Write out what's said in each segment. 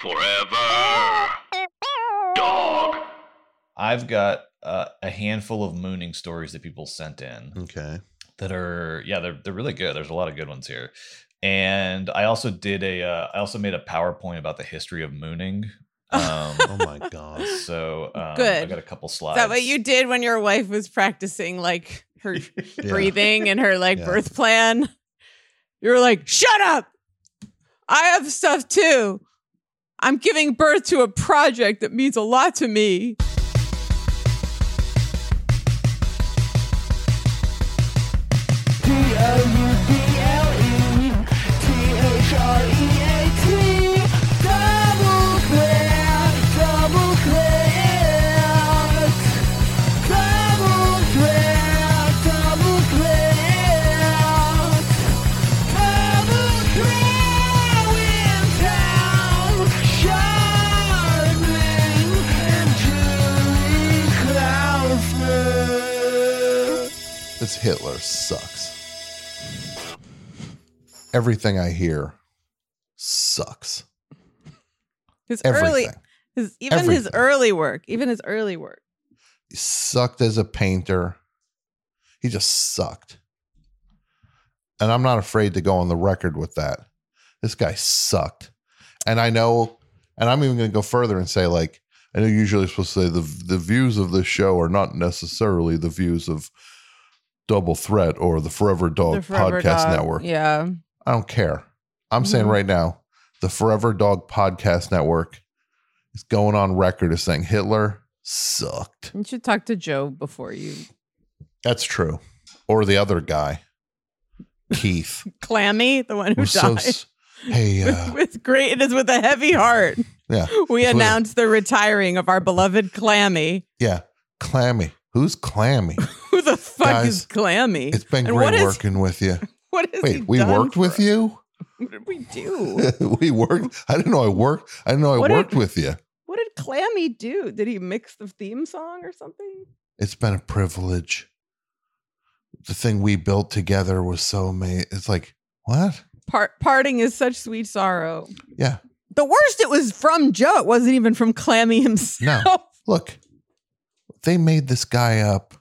Forever. Dog. I've got uh, a handful of mooning stories that people sent in Okay. that are yeah they're they're really good. There's a lot of good ones here, and I also did a uh, I also made a PowerPoint about the history of mooning. Um, Oh my god. so um, I got a couple Is slides. that what you did when your wife was practicing like her Yeah. breathing and her like Yeah. birth plan? You were like, shut up. I have stuff too. I'm giving birth to a project that means a lot to me. Hitler sucks. Everything I hear sucks. His Everything. early his even his early work, even his early work. He sucked as a painter. He just sucked. And I'm not afraid to go on the record with that. This guy sucked. And I know, and I'm even going to go further and say, like, I know usually supposed to say the the views of this show are not necessarily the views of Double Threat or the Forever Dog The Forever Podcast Dog. Network. Yeah. I don't care. I'm saying Mhm. right now, the Forever Dog Podcast Network is going on record as saying Hitler sucked. You should talk to Joe before you That's true. Or the other guy, Keith. Clammy, the one who so died. s- hey, uh, with, with great it is with a heavy heart. yeah, We announced the retiring of our beloved Clammy. yeah, Clammy. Who's Clammy? The fuck Guys, is Clammy? It's been And great is- working with you. What is he Wait, we worked with us? you. What did we do? we worked. I didn't know I worked. I didn't know I What did- worked with you. what did Clammy do? Did he mix the theme song or something? It's been a privilege. The thing we built together was so amazing. It's like what? Part parting is such sweet sorrow. Yeah. The worst it was from Joe. It wasn't even from Clammy himself. No. Look, they made this guy up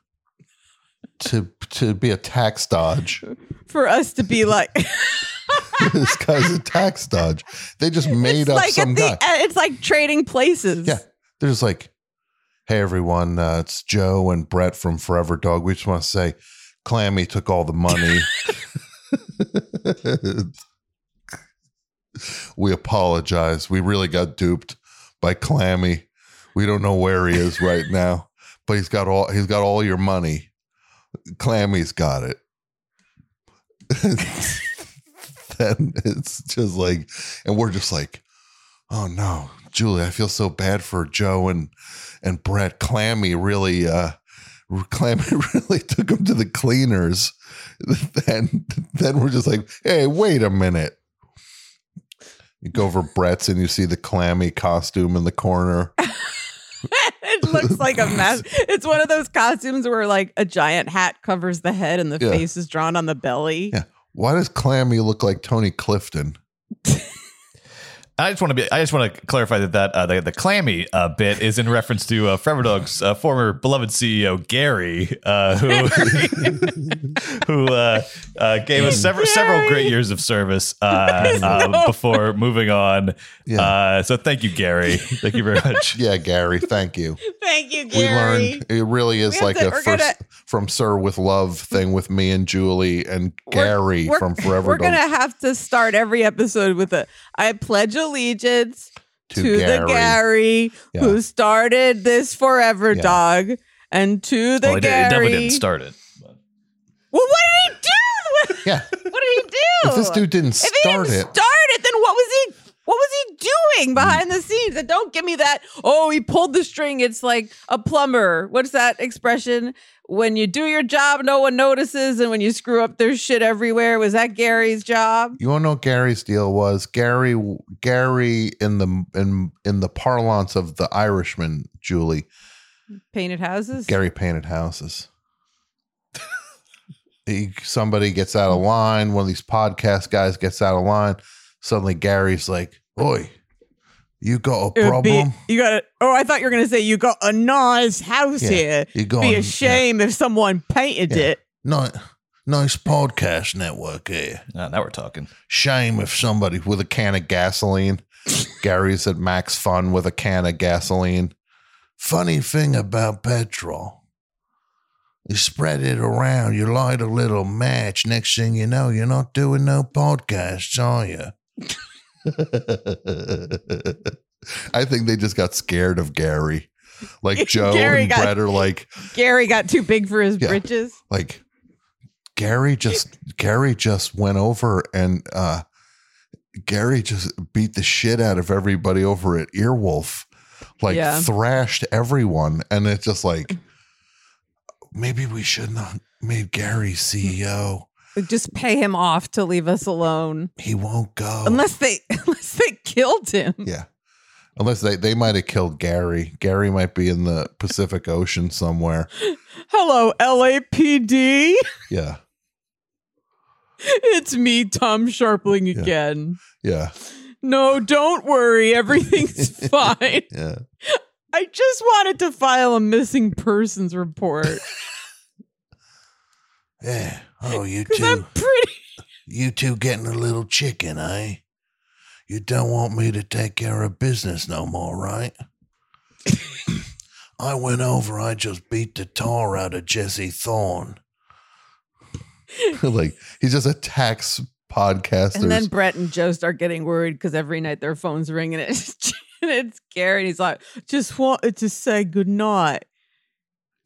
to to be a tax dodge. For us to be like this guy's a tax dodge. They just made it's up like some the, guy. It's like trading places. Yeah. They're just like, hey everyone, uh, it's Joe and Brett from Forever Dog. We just want to say, Clammy took all the money. we apologize. We really got duped by Clammy. We don't know where he is right now, but he's got all he's got all your money. Clammy's got it. then it's just like, and we're just like, oh no, Julie, I feel so bad for Joe and and Brett. Clammy really, uh, Clammy really took him to the cleaners. Then then we're just like, hey, wait a minute. You go over Brett's and you see the clammy costume in the corner. it looks like a mess. It's one of those costumes where like a giant hat covers the head and the Yeah. face is drawn on the belly. Yeah. Why does Clammy look like Tony Clifton? I just want to be. I just want to clarify that that uh, the, the clammy uh, bit is in reference to uh, Forever Dog's uh, former beloved CEO Gary, uh, who who uh, uh, gave us several several great years of service uh, uh, before moving on. Yeah. Uh, so thank you, Gary. Thank you very much. Yeah, Gary, thank you. Thank you, Gary. We learned it really is We like to- a first gonna- from Sir with Love thing with me and Julie and Gary We're- from Forever We're Dog gonna have to start every episode with a I pledge allegiance to, to, Gary. the Gary Yeah. who started this forever Yeah. dog and to the Well, it, did- it Gary. definitely didn't start it. but- Well, what did he do? Yeah. What did he do? If this dude didn't If he start didn't it, start it, then what was he? What was he doing behind the scenes? And don't give me that. Oh, he pulled the string. It's like a plumber. What's that expression? When you do your job, no one notices, and when you screw up, there's shit everywhere. Was that Gary's job? you want to know what Gary's deal was? Gary, Gary, in the in in the parlance of the Irishman, Julie, Painted houses. Gary painted houses. he, somebody gets out of line. One of these podcast guys gets out of line. Suddenly, Gary's like, "Oi, You got a It would be- problem? you got a, Oh, I thought you were going to say you got a nice house Yeah, here. You got Be a a shame if someone painted Yeah. it. Nice, nice podcast network here. Ah, now we're talking. Shame if somebody with a can of gasoline. Gary's at Max Fun with a can of gasoline. Funny thing about petrol. You spread it around, you light a little match. Next thing you know, you're not doing no podcasts, are you? I think they just got scared of Gary. Like Joe Gary and got- Brett are like, Gary got too big for his Yeah. britches. like Gary just Gary just went over and uh Gary just beat the shit out of everybody over at Earwolf. Like Yeah. thrashed everyone. And it's just like maybe we shouldn't have made Gary CEO. Just pay him off to leave us alone. He won't go. Unless they unless they killed him. yeah. Unless they, they might have killed Gary. Gary might be in the Pacific Ocean somewhere. Hello, LAPD. Yeah. It's me, Tom Scharpling Yeah. again. Yeah. No, don't worry. Everything's fine. Yeah. I just wanted to file a missing persons report Yeah. Oh, you because I'm two. pretty. You two getting a little chicken, eh? You don't want me to take care of business no more, right? I went over, I just beat the tar out of Jesse Thorn. like, he just attacks podcasters. And then Brett and Joe start getting worried because every night their phone's ringing. And it's, and it's Gary. And he's like, just wanted to say goodnight.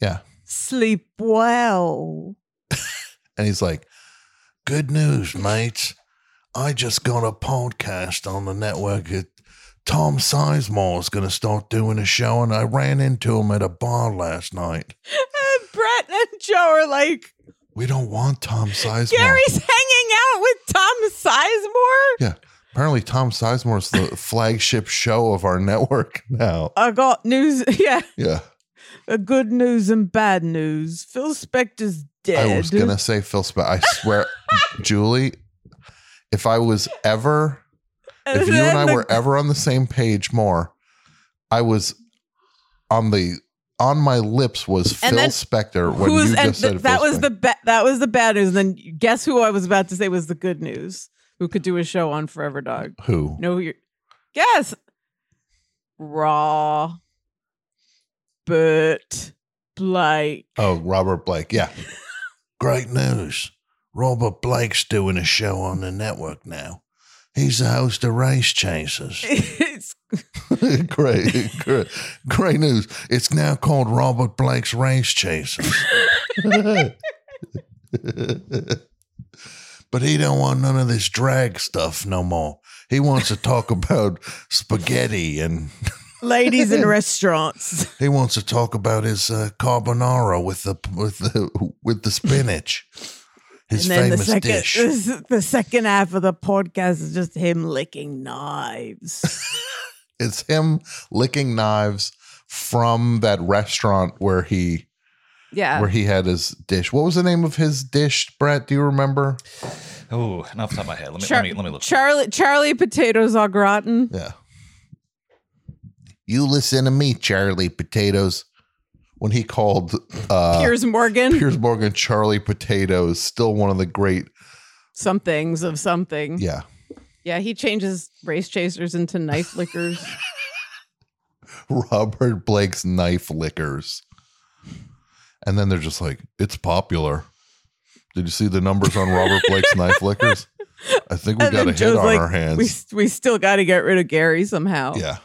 Yeah. Sleep well. And he's like, Good news, mates. I just got a podcast on the network. Tom Sizemore is going to start doing a show, and I ran into him at a bar last night. And Brett and Joe are like, We don't want Tom Sizemore. Gary's hanging out with Tom Sizemore. Yeah. Apparently, Tom Sizemore's the flagship show of our network now. I got news. Yeah. Yeah. A good news and bad news. Phil Spector's dead. I was going to say Phil Spe I swear, Julie, if I was ever, if you and I were ever on the same page more, I was on the, on my lips was And Phil then Spector when you just said th- that Phil was Spector. the ba- that was the bad news. And then guess who I was about to say was the good news? Who could do a show on Forever Dog? Who? No, you're guess. Raw. Bert Blake. Oh, Robert Blake. Yeah. Great news. Robert Blake's doing a show on the network now. He's the host of Race Chasers. it's great, great, great news. It's now called Robert Blake's Race Chasers. but he don't want none of this drag stuff no more. He wants to talk about spaghetti and ladies in restaurants. he wants to talk about his uh, carbonara with the with the with the spinach. His and then the famous second dish. the, the second half of the podcast is just him licking knives. It's him licking knives from that restaurant where he yeah. where he had his dish. What was the name of his dish, Brett? Do you remember? Oh, not off the top of my head. Let me Char- let me let me look. Charlie Charlie potatoes au gratin. Yeah. You listen to me, Charlie Potatoes. When he called uh, Piers Morgan. Piers Morgan Charlie Potatoes, still one of the great. somethings of something. Yeah. Yeah, he changes race chasers into knife lickers. Robert Blake's knife lickers. And then they're just like, it's popular. Did you see the numbers on Robert Blake's knife lickers? I think we And got a hit on like, our hands. We we still got to get rid of Gary somehow. yeah.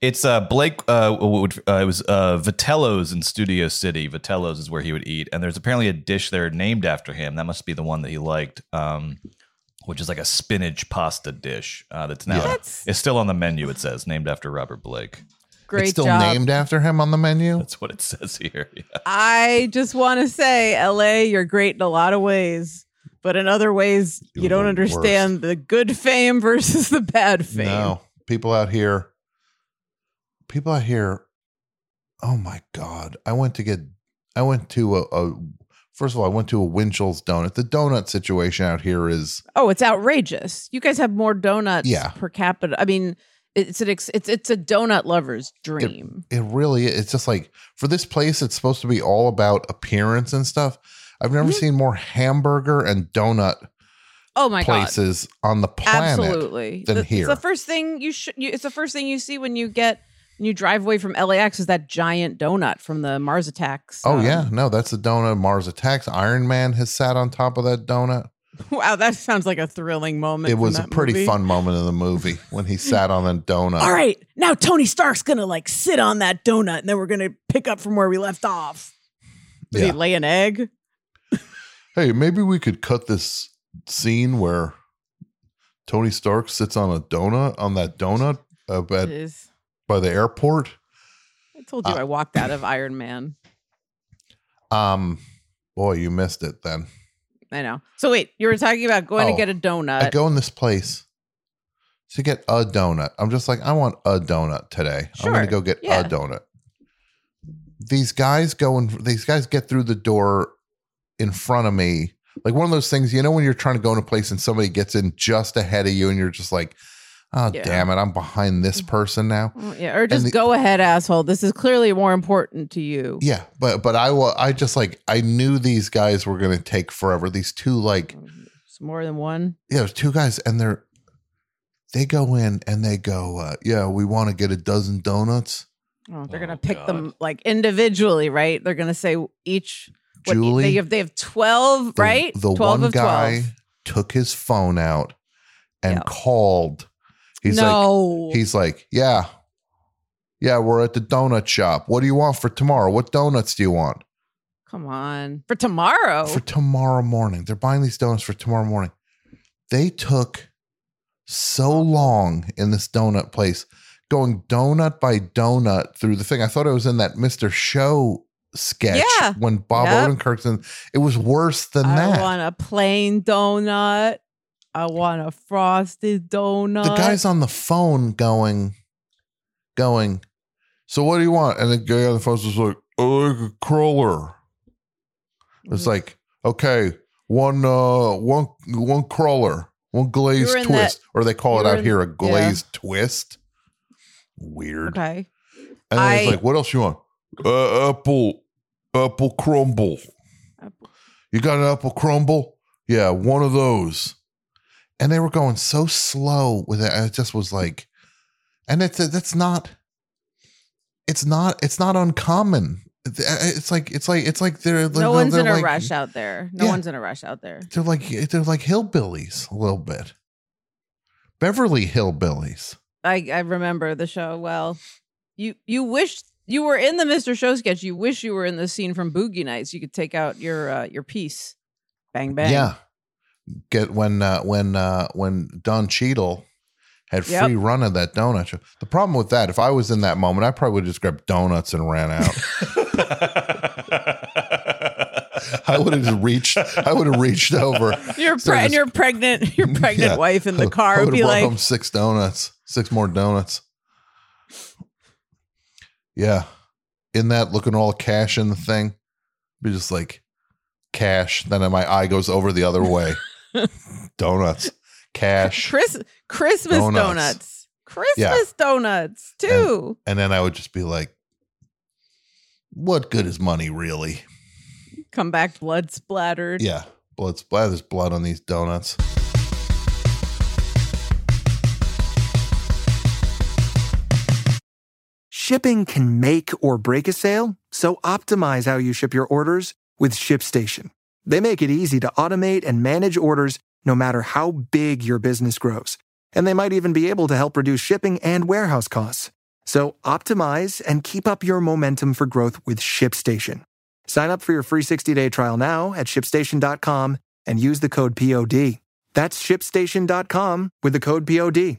It's uh Blake. Uh, would, uh, it was uh Vitello's in Studio City. Vitello's is where he would eat, and there's apparently a dish there named after him. That must be the one that he liked. Um, which is like a spinach pasta dish uh, that's now That's- it's still on the menu. It says named after Robert Blake. Great it's still job. named after him on the menu. That's what it says here. Yeah. I just want to say, LA, you're great in a lot of ways, but in other ways, You're you don't the understand the good fame versus the bad fame. No, people out here, people out here. Oh my god! I went to get. I went to a. a first of all, I went to a Winchell's donut. The donut situation out here is Oh, it's outrageous. You guys have more donuts Yeah. per capita. I mean, It's an ex- it's it's a donut lover's dream. It really it's just like for this place it's supposed to be all about appearance and stuff. I've never Mhm. seen more hamburger and donut oh my god. places on the planet. Absolutely. than The- here. It's the first thing you should. It's the first thing you see when you get when you drive away from LAX is that giant donut from the Mars attacks. Oh um, yeah, no, that's the donut Mars Attacks. Iron Man has sat on top of that donut. Wow, that sounds like a thrilling moment. It was a pretty movie. fun moment in the movie when he sat on that donut. All right, now Tony Stark's gonna like sit on that donut, and then we're gonna pick up from where we left off. Did Yeah. he lay an egg? Hey, maybe we could cut this scene where Tony Stark sits on a donut on that donut uh, at, is. By the airport. I told you Uh, I walked out of Iron Man. Um, boy, you missed it then. I know. So wait, you were talking about going Oh, to get a donut. I go in this place to get a donut. I'm just like, I want a donut today. I'm going to go get Yeah. a donut. These guys go and these guys get through the door in front of me. Like one of those things, you know, when you're trying to go in a place and somebody gets in just ahead of you and you're just like, oh, Yeah. damn it, I'm behind this mm. person now. Oh, yeah, or just the- go ahead, asshole. This is clearly more important to you. Yeah, but but I will. I just like I knew these guys were going to take forever. These two like mm, It's more than one. yeah, there's two guys, and they're they go in and they go, uh, yeah, we want to get a dozen donuts. Oh, they're Oh, gonna pick God. them like individually, right? They're gonna say each. What, Julie, they have they have twelve, the, right? The twelve one of guy twelve. took his phone out and Yeah. called. He's like, no, he's like, yeah, yeah, we're at the donut shop. What do you want for tomorrow? What donuts do you want come on for tomorrow. for tomorrow morning? They're buying these donuts for tomorrow morning. They took so long in this donut place, going donut by donut through the thing. I thought I was in that Mr. Show sketch Yeah. when Bob Yep. Odenkirk's It was worse than I that. want a plain donut. I want a frosted donut. the guy's on the phone going, going. So what do you want? And the guy on the phone just like, I like a crawler. It's like, okay, one, uh, one, one crawler, one glazed twist, or they call it out in- here a glazed twist. Weird. okay. And then it's I- like, what else you want? Uh, apple, apple crumble. Apple. You got an apple crumble? Yeah, one of those. And they were going so slow with it. It just was like, and it's that's not. It's not. It's not uncommon. It's like it's like it's like they're No one's they're in a rush out there. No Yeah. one's in a rush out there. They're like they're like hillbillies a little bit. Beverly Hillbillies. I I remember the show well. You you wish you were in the Mr. Show sketch. You wish you were in the scene from Boogie Nights. You could take out your uh, your piece. Bang bang. Yeah. Get when uh, when uh, when Don Cheadle had Yep. free run of that donut show. The problem with that, if I was in that moment, I probably would just grabbed donuts and ran out. I would have just reached. I would have reached over. Your pre- and your pregnant your pregnant Yeah. wife in the car would would've be like, home six donuts, six more donuts. Yeah, in that looking all cash in the thing, be just like cash. Then my eye goes over the other way. Donuts, cash, Chris Christmas Donuts. donuts. Christmas donuts too. and then I would just be like, "What good is money really?" Come back blood splattered. Yeah, blood splatter. There's blood on these donuts. Shipping can make or break a sale, so optimize how you ship your orders with ShipStation. They make it easy to automate and manage orders no matter how big your business grows. And they might even be able to help reduce shipping and warehouse costs. So optimize and keep up your momentum for growth with ShipStation. Sign up for your free 60-day trial now at shipstation.com and use the code POD. That's shipstation.com with the code POD.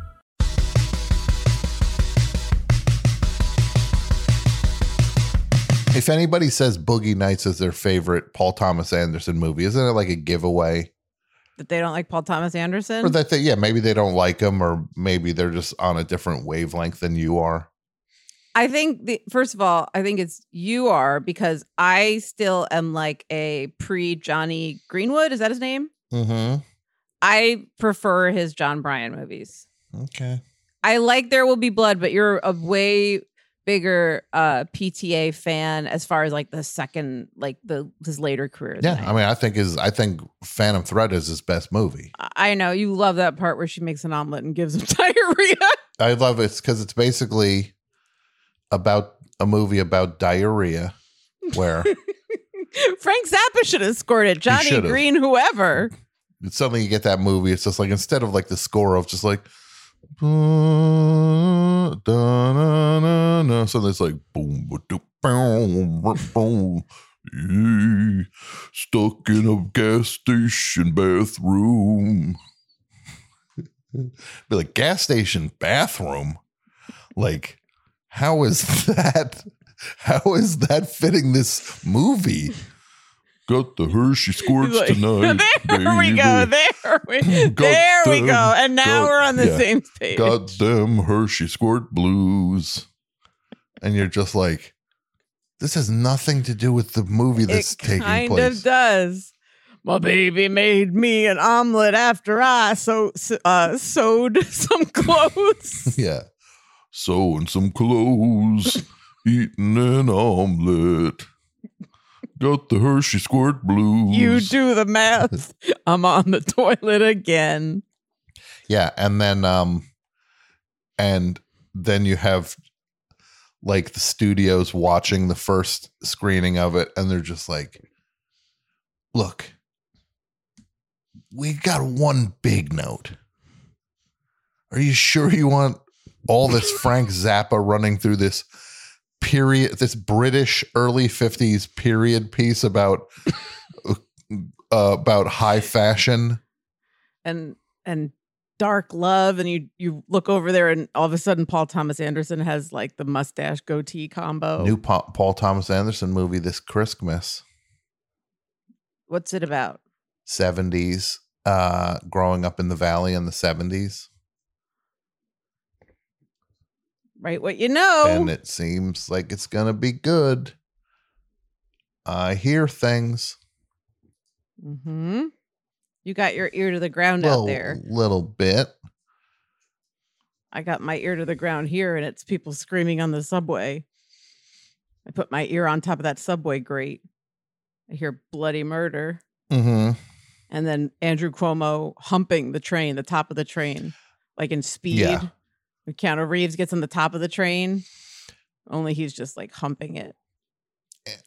If anybody says Boogie Nights is their favorite Paul Thomas Anderson movie, isn't it like a giveaway? That they don't like Paul Thomas Anderson. Or that they, yeah, maybe they don't like him, or maybe they're just on a different wavelength than you are. I think the first of all, I think it's you are because I still am like a pre Jonny Greenwood. Is that his name? Mm-hmm. I prefer his Jon Brion movies. Okay. I like There Will Be Blood, but you're a way bigger uh PTA fan as far as like the second, like the his later career. Yeah, I I mean, I think is I think Phantom Thread is his best movie. I know you love that part where she makes an omelet and gives him diarrhea. I love it because it's basically about a movie about diarrhea, where Frank Zappa should have scored it. Johnny. Green, whoever. It's suddenly you get that movie. It's just like instead of like the score of just like. So there's like boom, boom, boom. Yeah, stuck in a gas station bathroom. Be like gas station bathroom. Like, how is that? How is that fitting this movie? Got the Hershey squirts like, tonight. there we go. There we, there we go. And now got- we're on the yeah. same page. Got them Hershey squirt blues. And you're just like, this has nothing to do with the movie that's it taking kind place. of does. My baby made me an omelet after I so uh, sewed some clothes. yeah. Sewing some clothes, eating an omelet. Got the Hershey squirt blues. you do the math. I'm on the toilet again. Yeah, and then um and then you have like the studios watching the first screening of it and they're just like look we got one big note. Are you sure you want all this Frank Zappa running through this period this British early 50s period piece about uh, about high fashion? And and dark love. And you you look over there and all of a sudden Paul Thomas Anderson has like the mustache goatee combo. New Pa- Paul Thomas Anderson movie this Christmas. What's it about? 70s, uh, growing up in the valley in the 70s. Right what you know. And it seems like it's going to be good. I hear things. hmm You got your ear to the ground out there. little bit. I got my ear to the ground here, and it's people screaming on the subway. I put my ear on top of that subway grate. I hear bloody murder, Mm-hmm. and then Andrew Cuomo humping the train, the top of the train, like in Speed. Yeah. Keanu Reeves gets on the top of the train, only he's just like humping it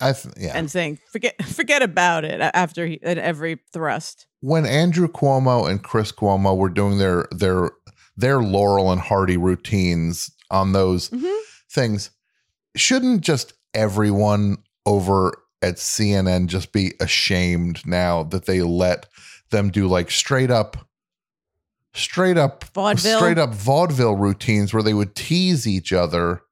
I th- yeah. and saying, "Forget, forget about it." After he, at every thrust, when Andrew Cuomo and Chris Cuomo were doing their their their Laurel and Hardy routines on those Mhm. things, shouldn't just everyone over at CNN just be ashamed now that they let them do like straight up straight up Vaudeville? straight up vaudeville routines where they would tease each other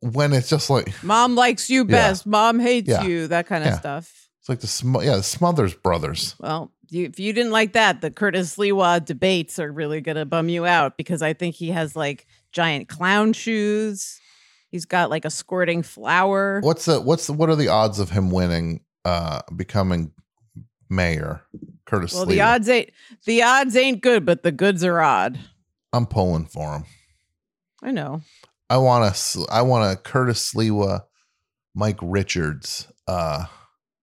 when it's just like Mom likes you best. Mom hates Yeah. you. That kind of Yeah. stuff. it's like the Sm- yeah the Smothers brothers Well, you, if you didn't like that, the Curtis Sliwa debates are really going to bum you out because I think he has like giant clown shoes. He's got like a squirting flower. What's the what's the, what are the odds of him winning uh becoming mayor? Curtis Well, Sliwa. the odds ain't the odds ain't good, but the goods are odd. I'm pulling for him. I know. I want to. I want a Curtis Sliwa, Mike Richards uh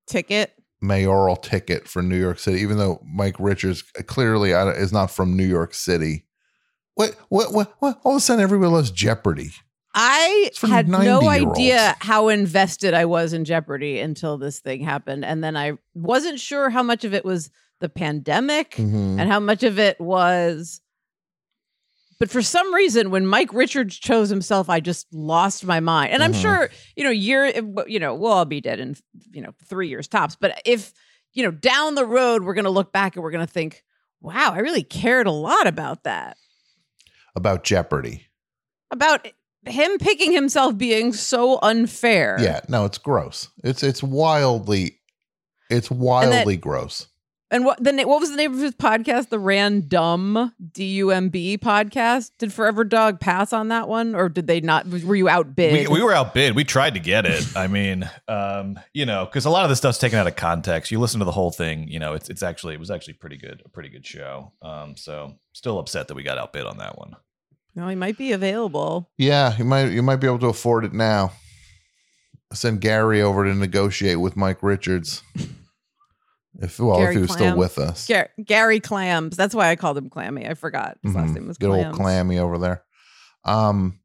Ticket. mayoral ticket for New York City even though Mike Richards clearly uh, is not from New York City. What what what, what? all of a sudden everybody loves Jeopardy. I had no idea how invested I was in Jeopardy until this thing happened. And then I wasn't sure how much of it was the pandemic Mhm. and how much of it was but for some reason when mike richards chose himself i just lost my mind and i'm Mhm. sure you know year you know we'll all be dead in you know three years tops but if you know down the road we're gonna look back and we're gonna think wow i really cared a lot about that About Jeopardy. about him picking himself being so unfair. Yeah, no, it's gross. It's it's wildly, it's wildly gross. And what the what was the name of his podcast? The Random D U M B podcast. Did Forever Dog pass on that one, or did they not? Were you outbid? We, we were outbid. We tried to get it. I mean, um, you know, because a lot of this stuff's taken out of context. You listen to the whole thing, you know, it's it's actually it was actually pretty good, a pretty good show. Um, so still upset that we got outbid on that one. No, he might be available. Yeah, you might you might be able to afford it now. Send Gary over to negotiate with Mike Richards. If well, Gary if he was still with us, Gar- Gary Clams. That's why I called him Clammy. I forgot his last Mhm. name was good Clams. old clammy over there. Um,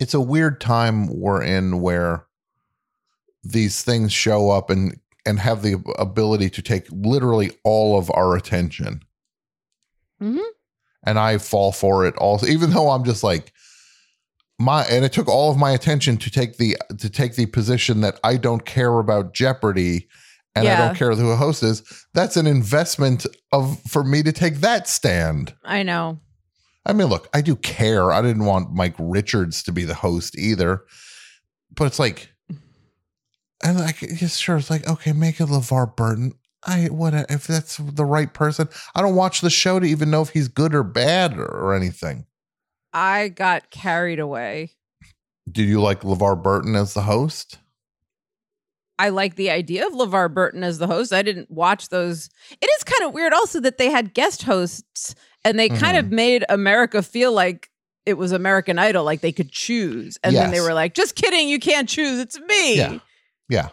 it's a weird time we're in where these things show up and and have the ability to take literally all of our attention. Mhm. And I fall for it also, even though I'm just like my and it took all of my attention to take the to take the position that I don't care about Jeopardy and I don't care who a host is. That's an investment of for me to take that stand. I know. I mean, look, I do care. I didn't want Mike Richards to be the host either, but it's like, and like, yes, sure, it's like, okay, make it LeVar Burton. I what if that's the right person? I don't watch the show to even know if he's good or bad or, or anything. I got carried away. Do you like LeVar Burton as the host? I like the idea of LeVar Burton as the host. I didn't watch those. It is kind of weird also that they had guest hosts and they kind Mm-hmm. of made America feel like it was American Idol, like they could choose. And then they were like, just kidding, you can't choose. It's me. Yeah. Yeah.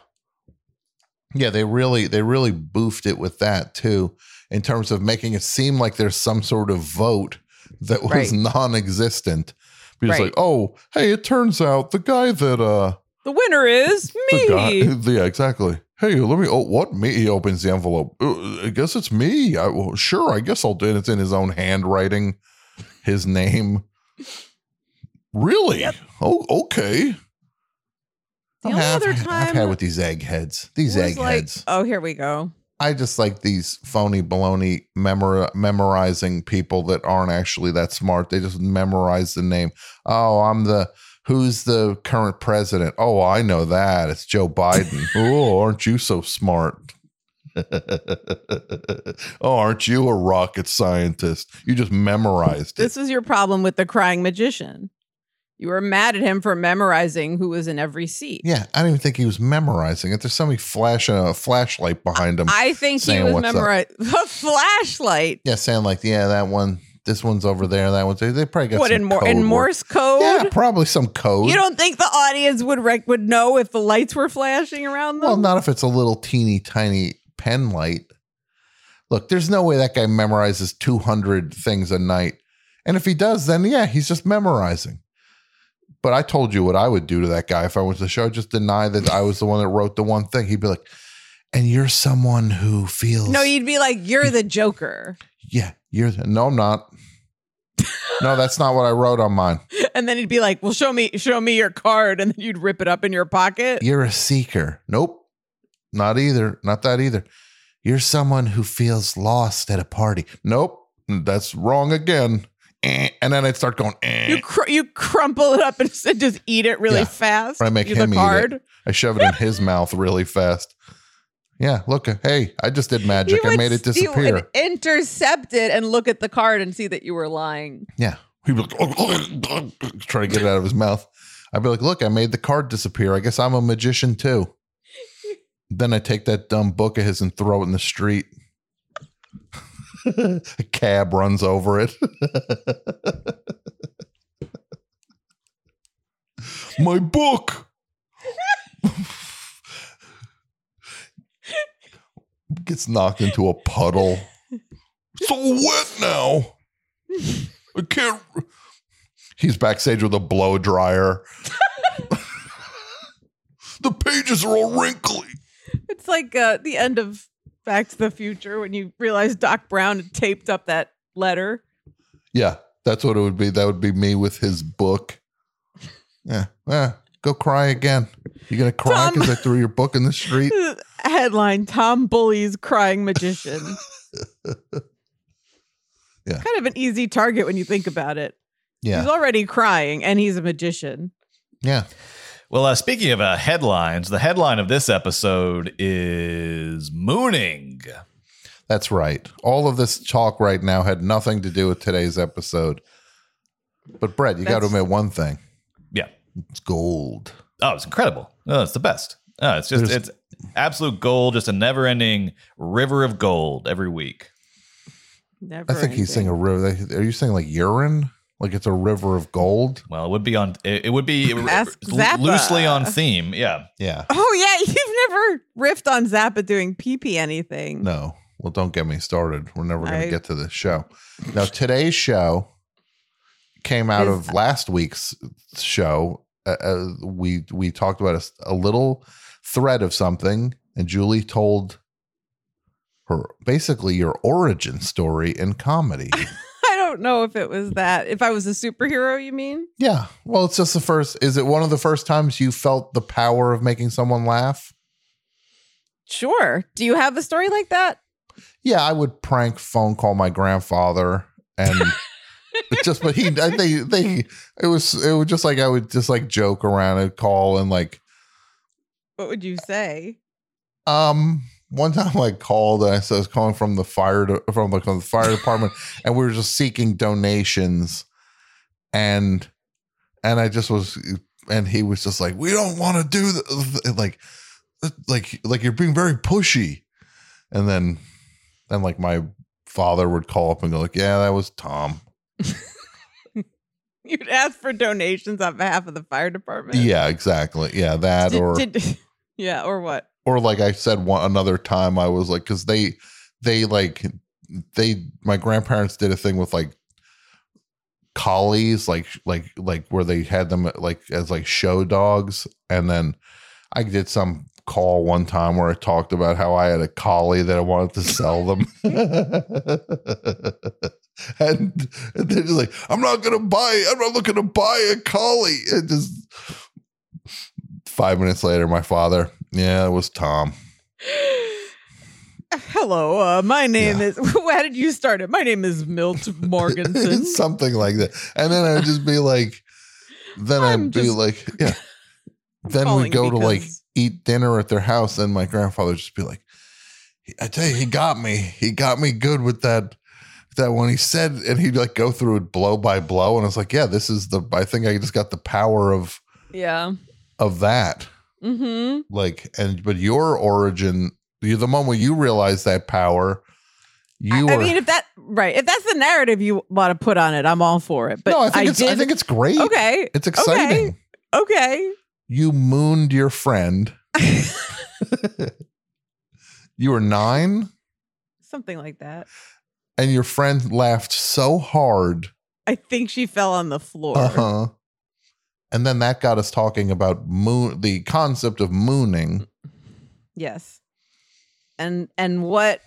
Yeah, they really they really boofed it with that too, in terms of making it seem like there's some sort of vote that was Right. non-existent. Because Right. like, oh, hey, it turns out the guy that uh The winner is me. guy yeah, exactly. Hey, let me oh what me he opens the envelope. "Uh, I guess it's me. I well, sure, I guess I'll do it. It's in his own handwriting, his name. Really? Oh, okay. The I've only other I've had with these eggheads. These was like, eggheads. oh, here we go. I just like these phony baloney memor- memorizing people that aren't actually that smart. They just memorize the name. Oh, I'm the who's the current president? Oh, I know that. It's Joe Biden. oh, aren't you so smart? oh, aren't you a rocket scientist? You just memorized it. This is your problem with the crying magician. You were mad at him for memorizing who was in every seat. Yeah, I don't even think he was memorizing it. There's somebody flashing a uh, flashlight behind him. I think he was memorizing a flashlight. yeah, saying like, yeah, that one, this one's over there, that one's there. They probably got What in, Mor- in. Morse code? Yeah, probably some code. You don't think the audience would rec- would know if the lights were flashing around them? well, not if it's a little teeny tiny pen light. Look, there's no way that guy memorizes 200 things a night. And if he does, then yeah, he's just memorizing. But I told you what I would do to that guy if I went to the show. Just deny that I was the one that wrote the one thing. He'd be like, and you're someone who feels. no, you'd be like, "You're the Joker," Yeah, you're. The, no, I'm not. no, that's not what I wrote on mine. and then he'd be like, "Well, show me, show me your card," and then you'd rip it up in your pocket. You're a seeker. Nope. Not either. Not that either. You're someone who feels lost at a party. Nope. That's wrong again. Eh. And then I'd start going, eh. You cr- you crumple it up and just eat it really Yeah. fast. I make him eat card. it. I shove it in his mouth really fast. Yeah, look, hey, I just did magic. You I made it disappear. intercept it and look at the card and see that you were lying. Yeah. He'd be like, try to get it out of his mouth. I'd be like, look, I made the card disappear. I guess I'm a magician too. then I take that dumb book of his and throw it in the street. a cab runs over it. My book. Gets knocked into a puddle. So wet now. I can't. He's backstage with a blow dryer. the pages are all wrinkly. It's like uh, the end of Back to the Future when you realize Doc Brown had taped up that letter. Yeah, that's what it would be. That would be me with his book. Yeah, yeah. Go cry again. You gonna cry because I threw your book in the street? Headline Tom Bully's crying magician. Yeah. Kind of an easy target when you think about it. Yeah. He's already crying, and he's a magician. Yeah. Well, uh, speaking of uh, headlines, the headline of this episode is Mooning. That's right. All of this talk right now had nothing to do with today's episode. But Brett, you got to admit one thing. Yeah. It's gold. Oh, it's incredible. Oh, it's the best. Oh, it's just, There's- it's absolute gold, just a never ending river of gold every week. Never. I think he's saying a river. Are you saying like urine? Like it's a river of gold? Well, it would be on, it, it would be Ask lo- Zappa. loosely on theme. Yeah. Yeah. Oh yeah, you've never riffed on Zappa doing pee pee anything. No. Well, don't get me started. We're never going I- to get to this show. Now, today's show came out Is- of last week's show. Uh, uh, we we talked about a little thread of something, and Julie told her basically your origin story in comedy. Don't know if it was that. If I was a superhero, you mean? yeah. Well, it's just the first. Is it one of the first times you felt the power of making someone laugh? Sure. Do you have a story like that? Yeah, I would prank phone call my grandfather and just but he I think they it was it was just like I would just like joke around and call and like What would you say? um one time I called and I said I was calling from the fire from the, from the fire department and we were just seeking donations and and I just was and he was just like we don't want to do the like like like you're being very pushy and then then like my father would call up and go like yeah that was Tom You'd ask for donations on behalf of the fire department. yeah exactly yeah that Did- or did- yeah, or what? Or like I said one another time I was like cuz they they like they my grandparents did a thing with like collies like like like where they had them like as like show dogs. And then I did some call one time where I talked about how I had a collie that I wanted to sell them. And, and they're just like I'm not gonna buy I'm not looking to buy a collie. And just five minutes later my father yeah it was Tom Hello, uh, my name Yeah. is. How did you start it? My name is Milt Morganson. something like that. And then I'd just be like, then I'm I'd be like, yeah. Then we calling go to like eat dinner at their house, and my grandfather would just be like, I tell you, he got me. He got me good with that. That when he said, and he'd like go through it blow by blow, and I was like, yeah, this is the. I think I just got the power of yeah. of that. Mm-hmm. Like, and but your origin, the moment you realize that power. You I, I are. mean, if that right, if that's the narrative you want to put on it, I'm all for it. But no, I think it's. I think it's great. okay. It's exciting. Okay. you mooned your friend. you were nine, Something like that. and your friend laughed so hard. I think she fell on the floor. Uh huh. And then that got us talking about moon, the concept of mooning. Yes. And and what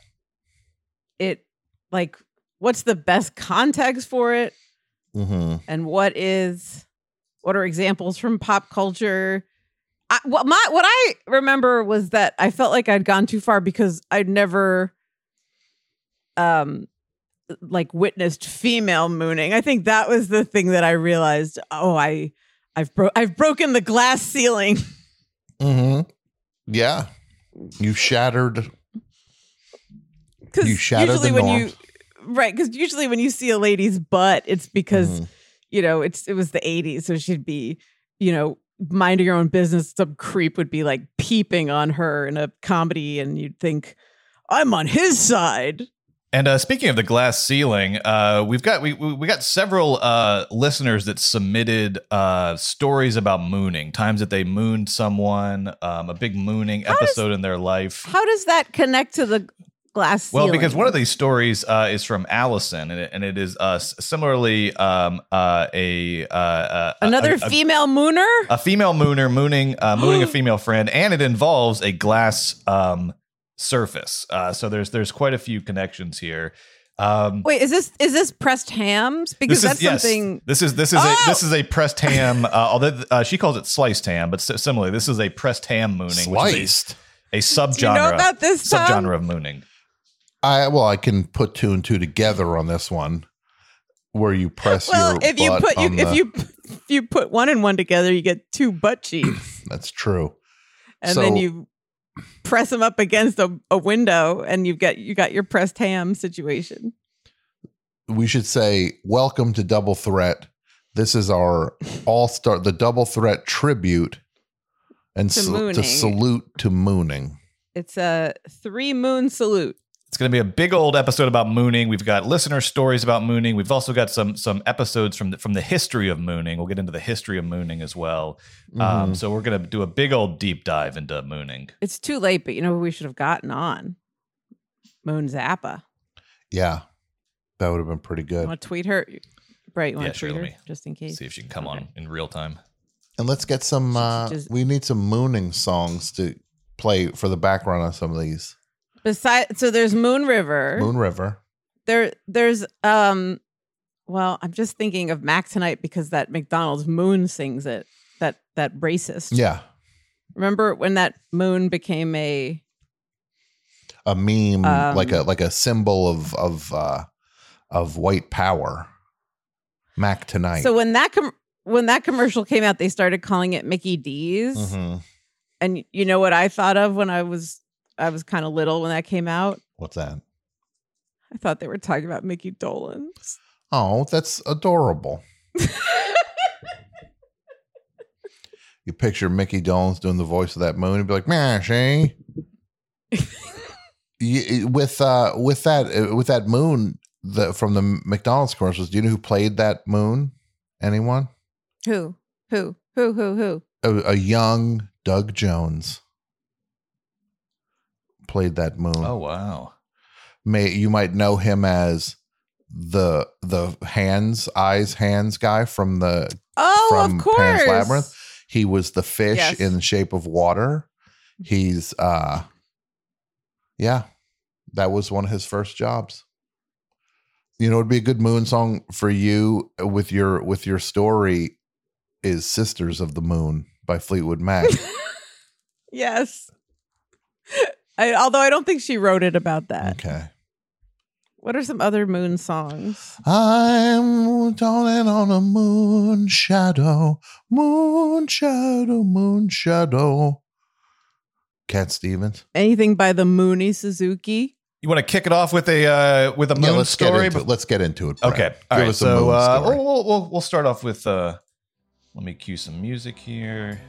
it like what's the best context for it Mm-hmm. and what is what are examples from pop culture? I, what my what I remember was that I felt like I'd gone too far because I'd never um like witnessed female mooning. I think that was the thing that I realized, oh, I I've bro- I've broken the glass ceiling. Mm-hmm. Yeah. You shattered. Because usually the when norms. you right, because usually when you see a lady's butt, it's because Mhm. you know it's it was the '80s, so she'd be you know minding her own business. Some creep would be like peeping on her in a comedy, and you'd think, "I'm on his side." And uh, speaking of the glass ceiling, uh, we've got we we got several uh, listeners that submitted uh, stories about mooning, times that they mooned someone, um, a big mooning does- episode in their life. How does that connect to the glass Well, ceiling? because one of these stories uh, is from Allison, and it, and it is uh, similarly um, uh, a, another a, a, female mooner. a female mooner mooning uh, mooning a female friend, and it involves a glass um, surface. Uh, so there's there's quite a few connections here. Um, Wait, is this is this pressed hams? Because this that's yes, something. This is this is Oh! a this is a pressed ham. Uh, although uh, she calls it sliced ham, but similarly, this is a pressed ham mooning, which is Sliced. a, a subgenre. Do you know about this, Tom? subgenre of mooning? I well, I can put two and two together on this one. where you press Well, your if you butt put you on if the- you if you put one and one together, you get two butt cheeks, that's true. and then you press them up against a, a window, and you've got you got your pressed ham situation. we should say welcome to double threat this is our all star the double threat tribute and To to salute to mooning It's a three moon salute. It's going to be a big old episode about mooning. We've got listener stories about mooning. We've also got some some episodes from the, from the history of mooning. We'll get into the history of mooning as well. Mm-hmm. Um, so we're going to do a big old deep dive into mooning. It's too late, but you know we should have gotten on? Moon Zappa. yeah that would have been pretty You good want to tweet her? Brett, you want Yeah, to sure, tweet let her me just in case? See if she can come Okay. on in real time. and let's get some uh Just- we need some mooning songs to play for the background on some of these Besides, so there's Moon River. moon river There, there's um. Well, I'm just thinking of Mac tonight because that McDonald's Moon sings it. That that racist. yeah Remember when that moon became a a meme Um, like a like a symbol of of uh of white power mac tonight So when that com- when that commercial came out, they started calling it Mickey D's. Mhm. And you know what I thought of when I was I was kind of little when that came out. what's that I thought they were talking about Mickey Dolenz. Oh, that's adorable. you picture Mickey Dolenz doing the voice of that moon and be like, "Mash, eh?" You- with uh, with that uh, with that moon the, from the McDonald's commercials. Do you know who played that moon? Anyone? Who? Who? Who? Who? Who? A, a young Doug Jones played that moon. Oh wow! May you might know him as the the hands eyes hands guy from the Oh, from of course. Pan's Labyrinth. He was the fish Yes. in the shape of water. He's uh yeah, that was one of his first jobs. You know, it'd be a good moon song for you with your with your story is Sisters of the Moon by Fleetwood Mac. Yes. I, although I don't think she wrote it about that. okay. What are some other moon songs? I'm darling on a moon shadow, moon shadow, moon shadow. Cat Stevens. Anything by the Mooney Suzuki? You want to kick it off with a uh, with a moon Yeah, let's story? get into it. Let's get into it. Brett. Okay. All Give right. us a So moon uh, story. we'll, we'll, we'll, we'll start off with. Uh, let me cue some music here.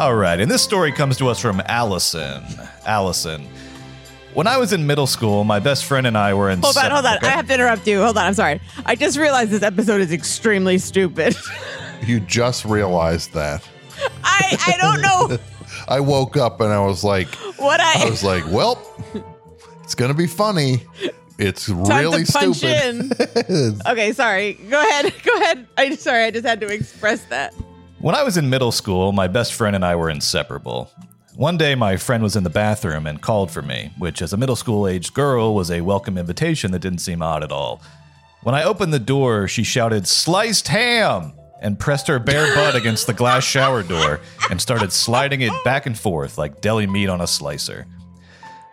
All right. And this story comes to us from Allison. Allison. When I was in middle school, my best friend and I were in. Hold on, sep- hold on. Okay. I have to interrupt you. Hold on. I'm sorry. I just realized this episode is extremely stupid. You just realized that. I I don't know I woke up and I was like, what I, I was like, well, it's gonna be funny. It's time really to punch stupid. in. Okay, sorry. Go ahead. Go ahead. I sorry. I just had to express that. When I was in middle school, my best friend and I were inseparable. One day, my friend was in the bathroom and called for me, which, as a middle school aged girl, was a welcome invitation that didn't seem odd at all. When I opened the door, she shouted, Sliced ham! and pressed her bare butt against the glass shower door and started sliding it back and forth like deli meat on a slicer.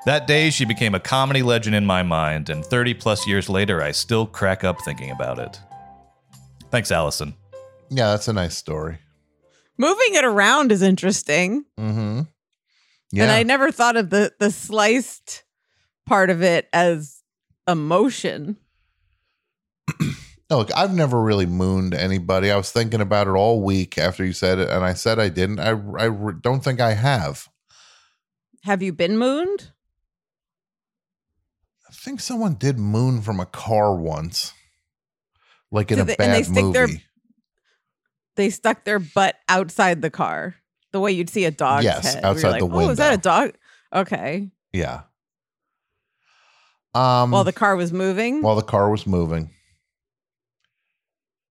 That day, she became a comedy legend in my mind, and 30 plus years later, I still crack up thinking about it. Thanks, Allison. yeah, that's a nice story. Moving it around is interesting. Mm-hmm. Yeah. And I never thought of the the sliced part of it as emotion. No, look, I've never really mooned anybody. I was thinking about it all week after you said it, and I said I didn't. I, I don't think I have. Have you been mooned? I think someone did moon from a car once, like in Do a they- and they bad stick movie. their- They stuck their butt outside the car, the way you'd see a dog's Yes, head. outside the Oh, is that a dog? Okay. yeah. Um. While the car was moving. while the car was moving.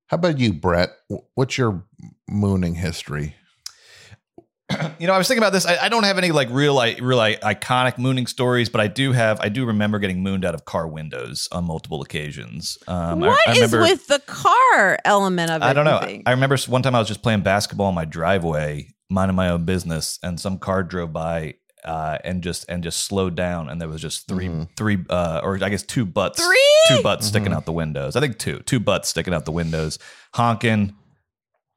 How about you, Brett? What's your mooning history? you know, I was thinking about this. I, I don't have any like real, like, real like, iconic mooning stories, but I do have. I do remember getting mooned out of car windows on multiple occasions. Um, What I, is remember, with the car element of it? I don't know. think? I remember one time I was just playing basketball in my driveway, minding my own business, and some car drove by uh, and just and just slowed down, and there was just 3 Mhm. three, uh, or I guess two butts, Three? two butts sticking Mhm. out the windows. I think two, two butts sticking out the windows, honking,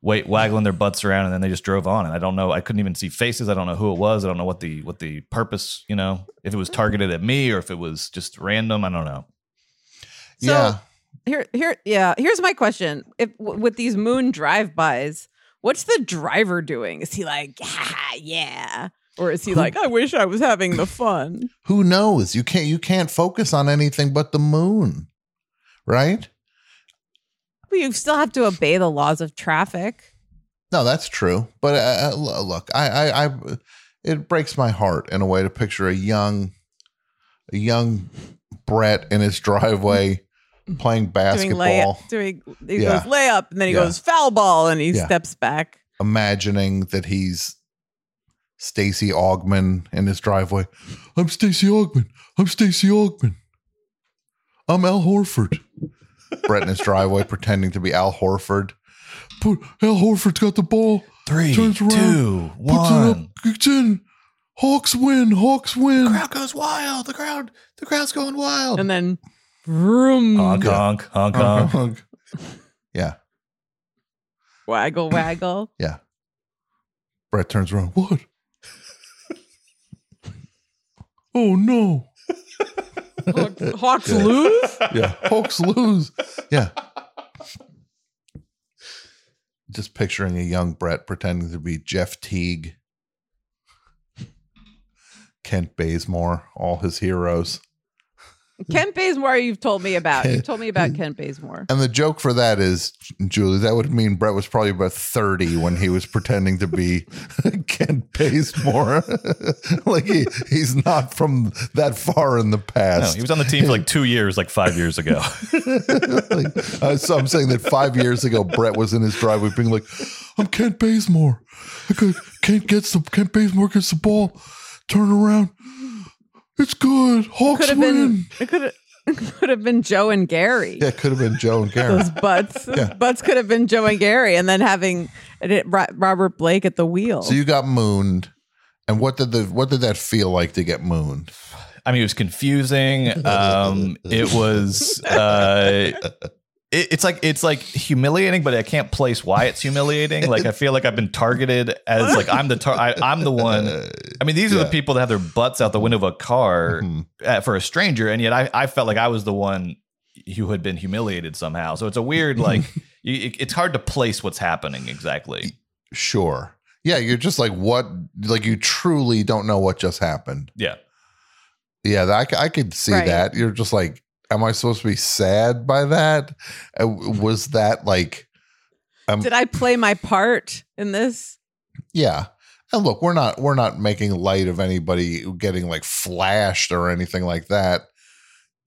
wait, waggling their butts around, and then they just drove on. And I don't know, I couldn't even see faces. I don't know who it was. I don't know what the what the purpose, you know, if it was targeted at me or if it was just random. I don't know. So- yeah. Here, here, yeah. Here's my question: If w- with these moon drive-bys, what's the driver doing? Is he like, "Ah, yeah, or is he like, I wish I was having the fun? Who knows? You can't you can't focus on anything but the moon. Right? Well, you still have to obey the laws of traffic. No, that's true. But uh, uh, look, I, I, I, it breaks my heart in a way to picture a young, a young Brett in his driveway playing Doing basketball, layup, doing he Yeah. goes layup, and then he Yeah. goes foul ball, and he Yeah. steps back. imagining that he's Stacey Augmon in his driveway. I'm Stacey Augmon. I'm Stacey Augmon. I'm Al Horford. Brett in his driveway pretending to be Al Horford. Put Al Horford's got the ball. Three, Turns around, two, Puts it up. one. In. Hawks win. Hawks win. The crowd goes wild. The crowd, the crowd's going wild. And then, vroom, honk, honk, honk, honk. Honk. yeah. waggle, waggle. Yeah. Brett turns around. What? oh no. Hawks, Hawks lose. Yeah. Hawks lose. Yeah. Just picturing a young Brett pretending to be Jeff Teague, Kent Bazemore, all his heroes. Kent Bazemore, you've told me about. You've told me about Kent Bazemore. And the joke for that is, Julie, that would mean Brett was probably about 30 when he was pretending to be Kent Bazemore. like he, he's not from that far in the No, past. he was on the team for like two years, like five years ago. like, uh, so I'm saying that five years ago, Brett was in his driveway being like, I'm Kent Bazemore. I could, Kent gets the, Kent Bazemore gets the ball, turn around. It's good. Hawks Could have win. been. It could have. Could have been Joe and Gary. Yeah, it could have been Joe and Gary. Those butts. Those Yeah. butts could have been Joe and Gary, and then having Robert Blake at the wheel. So you got mooned. And what did the what did that feel like to get mooned? I mean, it was confusing. Um, it was. Uh, it, it's like it's like humiliating, but I can't place why it's humiliating. Like I feel like I've been targeted as like I'm the tar- I, I'm the one. I mean, these are the people that have their butts out the window of a car Mhm. uh, for a stranger, and yet I, I felt like I was the one who had been humiliated somehow. So it's a weird like you, it- it's hard to place what's happening exactly. Sure. Yeah, you're just like what like you truly don't know what just happened. Yeah. Yeah, that, I, c- I could see Right. that. You're just like, am I supposed to be sad by that? Uh, was that like, um, Did I play my part in this? yeah. And look, we're not we're not making light of anybody getting like flashed or anything like that.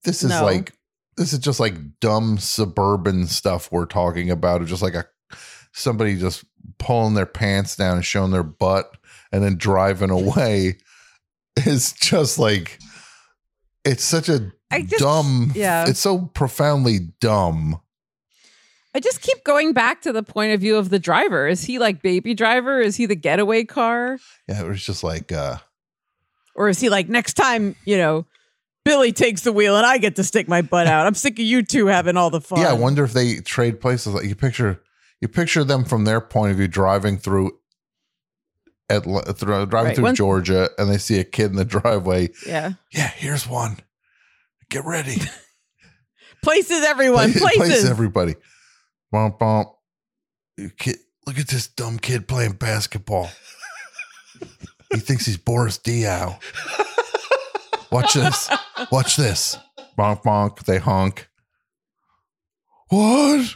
This is No. like this is just like dumb suburban stuff we're talking about. It's just like a somebody just pulling their pants down and showing their butt and then driving away is just like it's such a I just dumb yeah. it's so profoundly dumb I just keep going back to the point of view of the driver. Is he like baby driver? Is he the getaway car? yeah it was just like uh Or is he like next time, you know, Billy takes the wheel and I get to stick my butt out. I'm sick of you two having all the fun. yeah i wonder if they trade places like you picture you picture them from their point of view driving through at through, driving Right, through once- georgia and they see a kid in the driveway Yeah. yeah here's one get ready. Places everyone. Place- Places. place everybody. Bump bump kid, look at this dumb kid playing basketball. He thinks he's boris diaw. Watch this. Watch this. Bonk bonk. They honk. What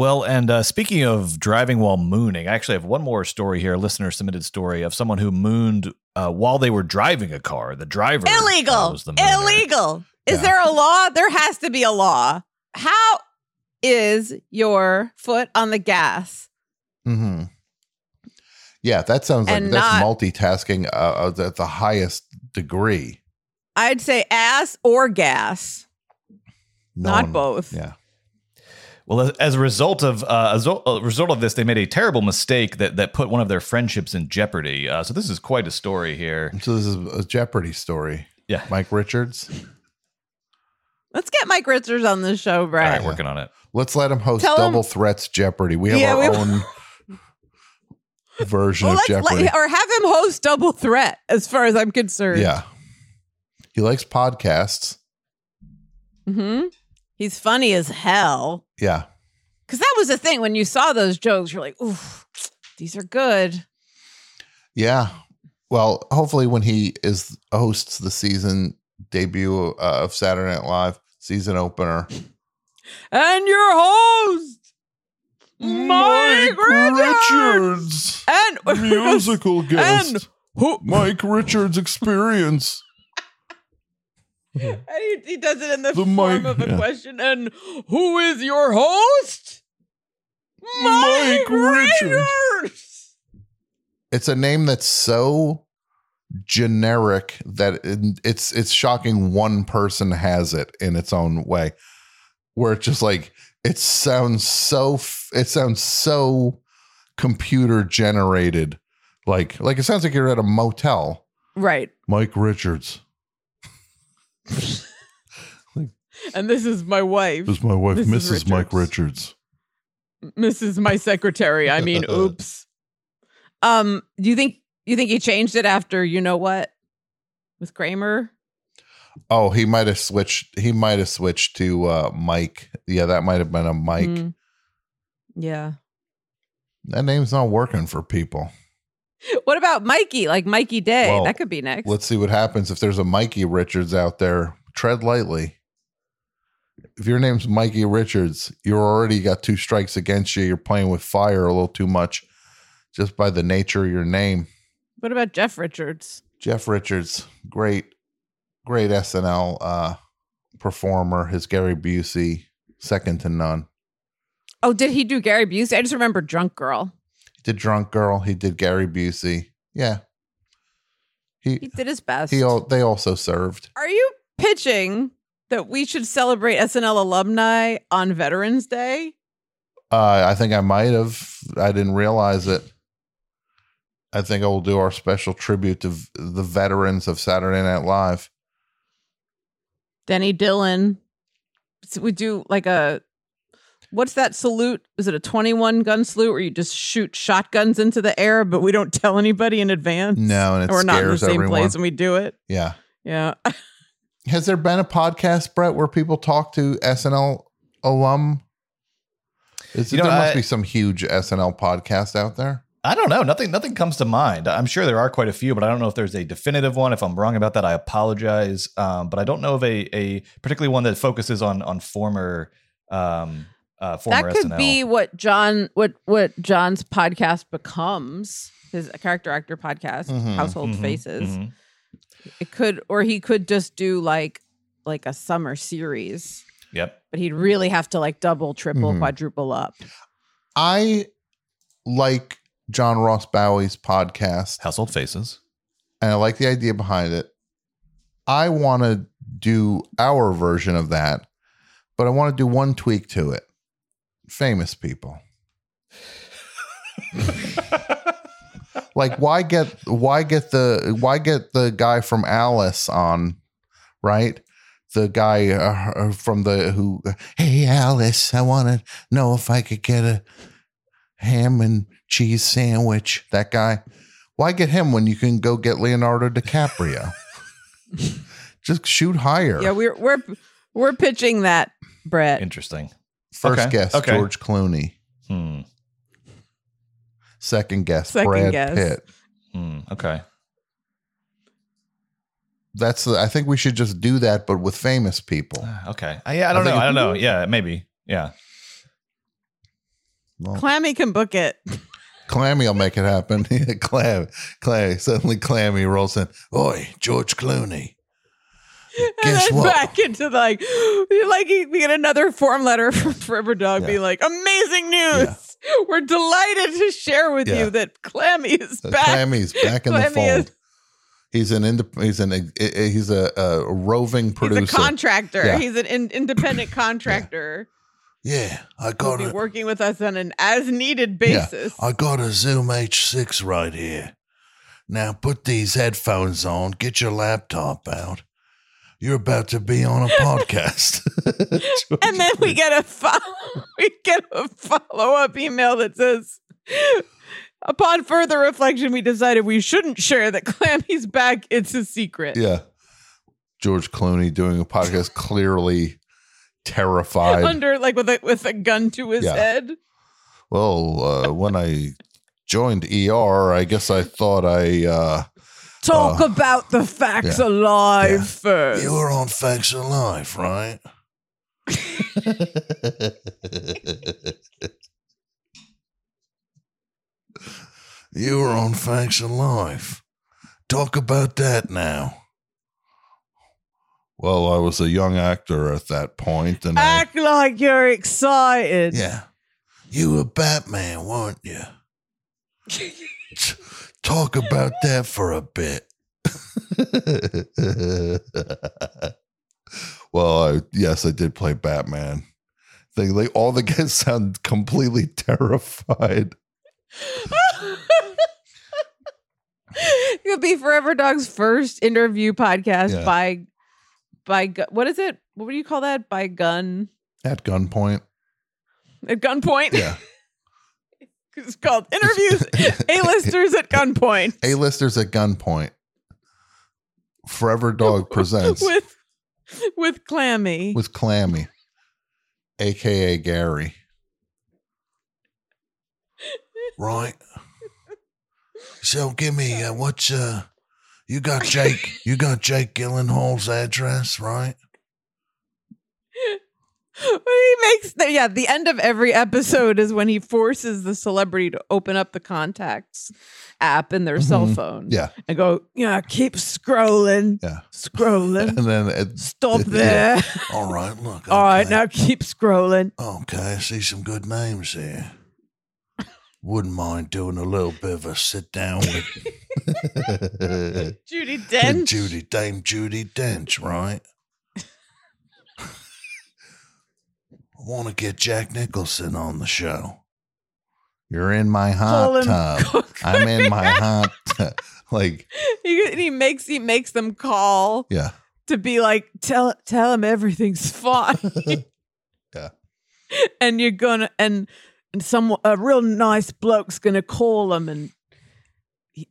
Well, and uh, speaking of driving while mooning, I actually have one more story here. A listener submitted story of someone who mooned uh, while they were driving a car. The driver uh, illegal. was the. Illegal. Is Yeah. there a law? There has to be a law. How is your foot on the gas? Mm-hmm. Yeah, that sounds like And that's not- multitasking uh, uh, at the highest degree. I'd say ass or gas. No Not one- both. Yeah. Well, as, as a result of uh, as a a result of this, they made a terrible mistake that that put one of their friendships in jeopardy. Uh, so this is quite a story here. So this is a Jeopardy story. Yeah, Mike Richards. Let's get Mike Richards on the show, all Brad. right, working on it. Let's let him host Tell him- Double Threats Jeopardy. We have Yeah, our we- own version Well, of Jeopardy. let, or have him host Double Threat, as far as I'm concerned. yeah. He likes podcasts. hmm He's funny as hell. Yeah. Because that was the thing when you saw those jokes, you're like, "Ooh, these are good." Yeah. Well, hopefully when he is hosts the season debut uh, of Saturday Night Live season opener. And your host, Mike, Richards, and musical guest and who Mike Richards experience. Mm-hmm. And he, he does it in the, The form mic- of a yeah. question. And who is your host? Mike Richards. Richards. It's a name that's so generic that it's it's shocking one person has it in its own way. Where it's just like it sounds so it sounds so computer generated. Like like it sounds like you're at a motel. Right. Mike Richards. And this is my wife, This is my wife, Mrs. Mrs. Mike Richards. Richards. Mrs. My secretary. I mean, oops. Um, do you think you think he changed it after you know what with Kramer? Oh, he might have switched. He might have switched to uh, Mike. Yeah, that might have been a Mike. Mm. Yeah. That name's not working for people. What about Mikey? Like Mikey Day? Well, that could be next. Let's see what happens if there's a Mikey Richards out there. Tread lightly. If your name's Mikey Richards, you're already got two strikes against you. You're playing with fire a little too much, just by the nature of your name. What about Jeff Richards? Jeff Richards, great, great SNL uh, performer. His Gary Busey, second to none. Oh, did he do Gary Busey? I just remember Drunk Girl. He did Drunk Girl. He did Gary Busey. Yeah, He he did his best. he. They also served. Are you pitching that we should celebrate SNL alumni on Veterans Day? Uh, I think I might have. I didn't realize it. I think I will do our special tribute to v- the veterans of Saturday Night Live. Denny Dillon. So we do like a what's that salute? Is it a 21 gun salute where you just shoot shotguns into the air, but we don't tell anybody in advance? No, and it we're not in the scares same everyone. place and we do it. Yeah. Yeah. Has there been a podcast, Brett, where people talk to SNL alum? Is, You know, there must I- be some huge SNL podcast out there. I don't know. Nothing. Nothing comes to mind. I'm sure there are quite a few, but I don't know if there's a definitive one. If I'm wrong about that, I apologize. Um, but I don't know of a a particularly one that focuses on on former um uh former that could SNL. be what John what what John's podcast becomes. His character actor podcast, Mhm, Household Mhm, Faces. mhm. It could or he could just do like like a summer series, Yep. but he'd really have to like double, triple, Mhm. quadruple up. I like John Ross Bowie's podcast. Household faces. and I like the idea behind it. I want to do our version of that, but I want to do one tweak to it. Famous people. like why get why get the why get the guy from Alice on, right? The guy uh, from the who hey Alice, I want to know if I could get a ham and cheese sandwich. That guy. Why get him when you can go get Leonardo DiCaprio? Just shoot higher. Yeah, we're we're we're pitching that, Brett. Interesting. First okay, guess okay. George Clooney. Hmm. Second guess Second Brad guess. Pitt. Hmm. Okay. That's the, I think we should just do that, but with famous people. Okay. Uh, yeah. I don't I know. think I don't know. Yeah. Maybe. Yeah. Well, Clammy can book it. Clammy will make it happen. Clam, Clam. Suddenly, Clammy rolls in. Oi, George Clooney. And then what? back into like like we get another form letter from Forever Dog Yeah. being like, amazing news. We're delighted to share with Yeah. you that Clammy is back. Clammy's back in the Clammy fold. is- He's an indep- he's an eh, eh, he's a, a roving producer. He's a contractor. Yeah. He's an in- independent contractor. yeah, I He'll got be it. working with us on an as needed basis. I got a Zoom H6 right here. Now put these headphones on, get your laptop out. You're about to be on a podcast. and then we get a fo- we get a follow up email that says, "Upon further reflection, we decided we shouldn't share that Clammy's back. It's a secret." yeah. George Clooney doing a podcast, clearly terrified. Under like with a with a gun to his Yeah. head. well, uh, when I joined ER, I guess I thought I uh, Talk Uh, about the facts yeah. alive Yeah. first. You were on Facts of Life, right? you were on Facts of Life. Talk about that now. Well, I was a young actor at that point, and I, Act like you're excited. yeah, you were Batman, weren't you? Talk about that for a bit. well, I, yes, I did play Batman. They, like all the guys sound completely terrified. it would be Forever Dog's first interview podcast Yeah. by by gu- what is it? What would you call that? By gun At gunpoint. at gunpoint. Yeah. It's called interviews A-listers at gunpoint A-listers at gunpoint. Forever Dog presents with with Clammy. with Clammy, aka Gary. Right. So give me uh, what's uh you got Jake you got Jake Gyllenhaal's address, right? He makes the, yeah the end of every episode is when he forces the celebrity to open up the contacts app in their cell Mhm. phone Yeah. and go yeah keep scrolling Yeah. scrolling And then it, stop yeah. there All right, look. all right okay. now keep scrolling Okay, I see some good names here. Wouldn't mind doing a little bit of a sit down with Judy with Judy Dame Judi Dench, right? I want to get Jack Nicholson on the show. You're in my hot tub. Cook. I'm in my hot tub. Like, he, he makes he makes them call yeah, to be like tell tell him everything's fine Yeah. and you're gonna and and some a real nice bloke's gonna call him and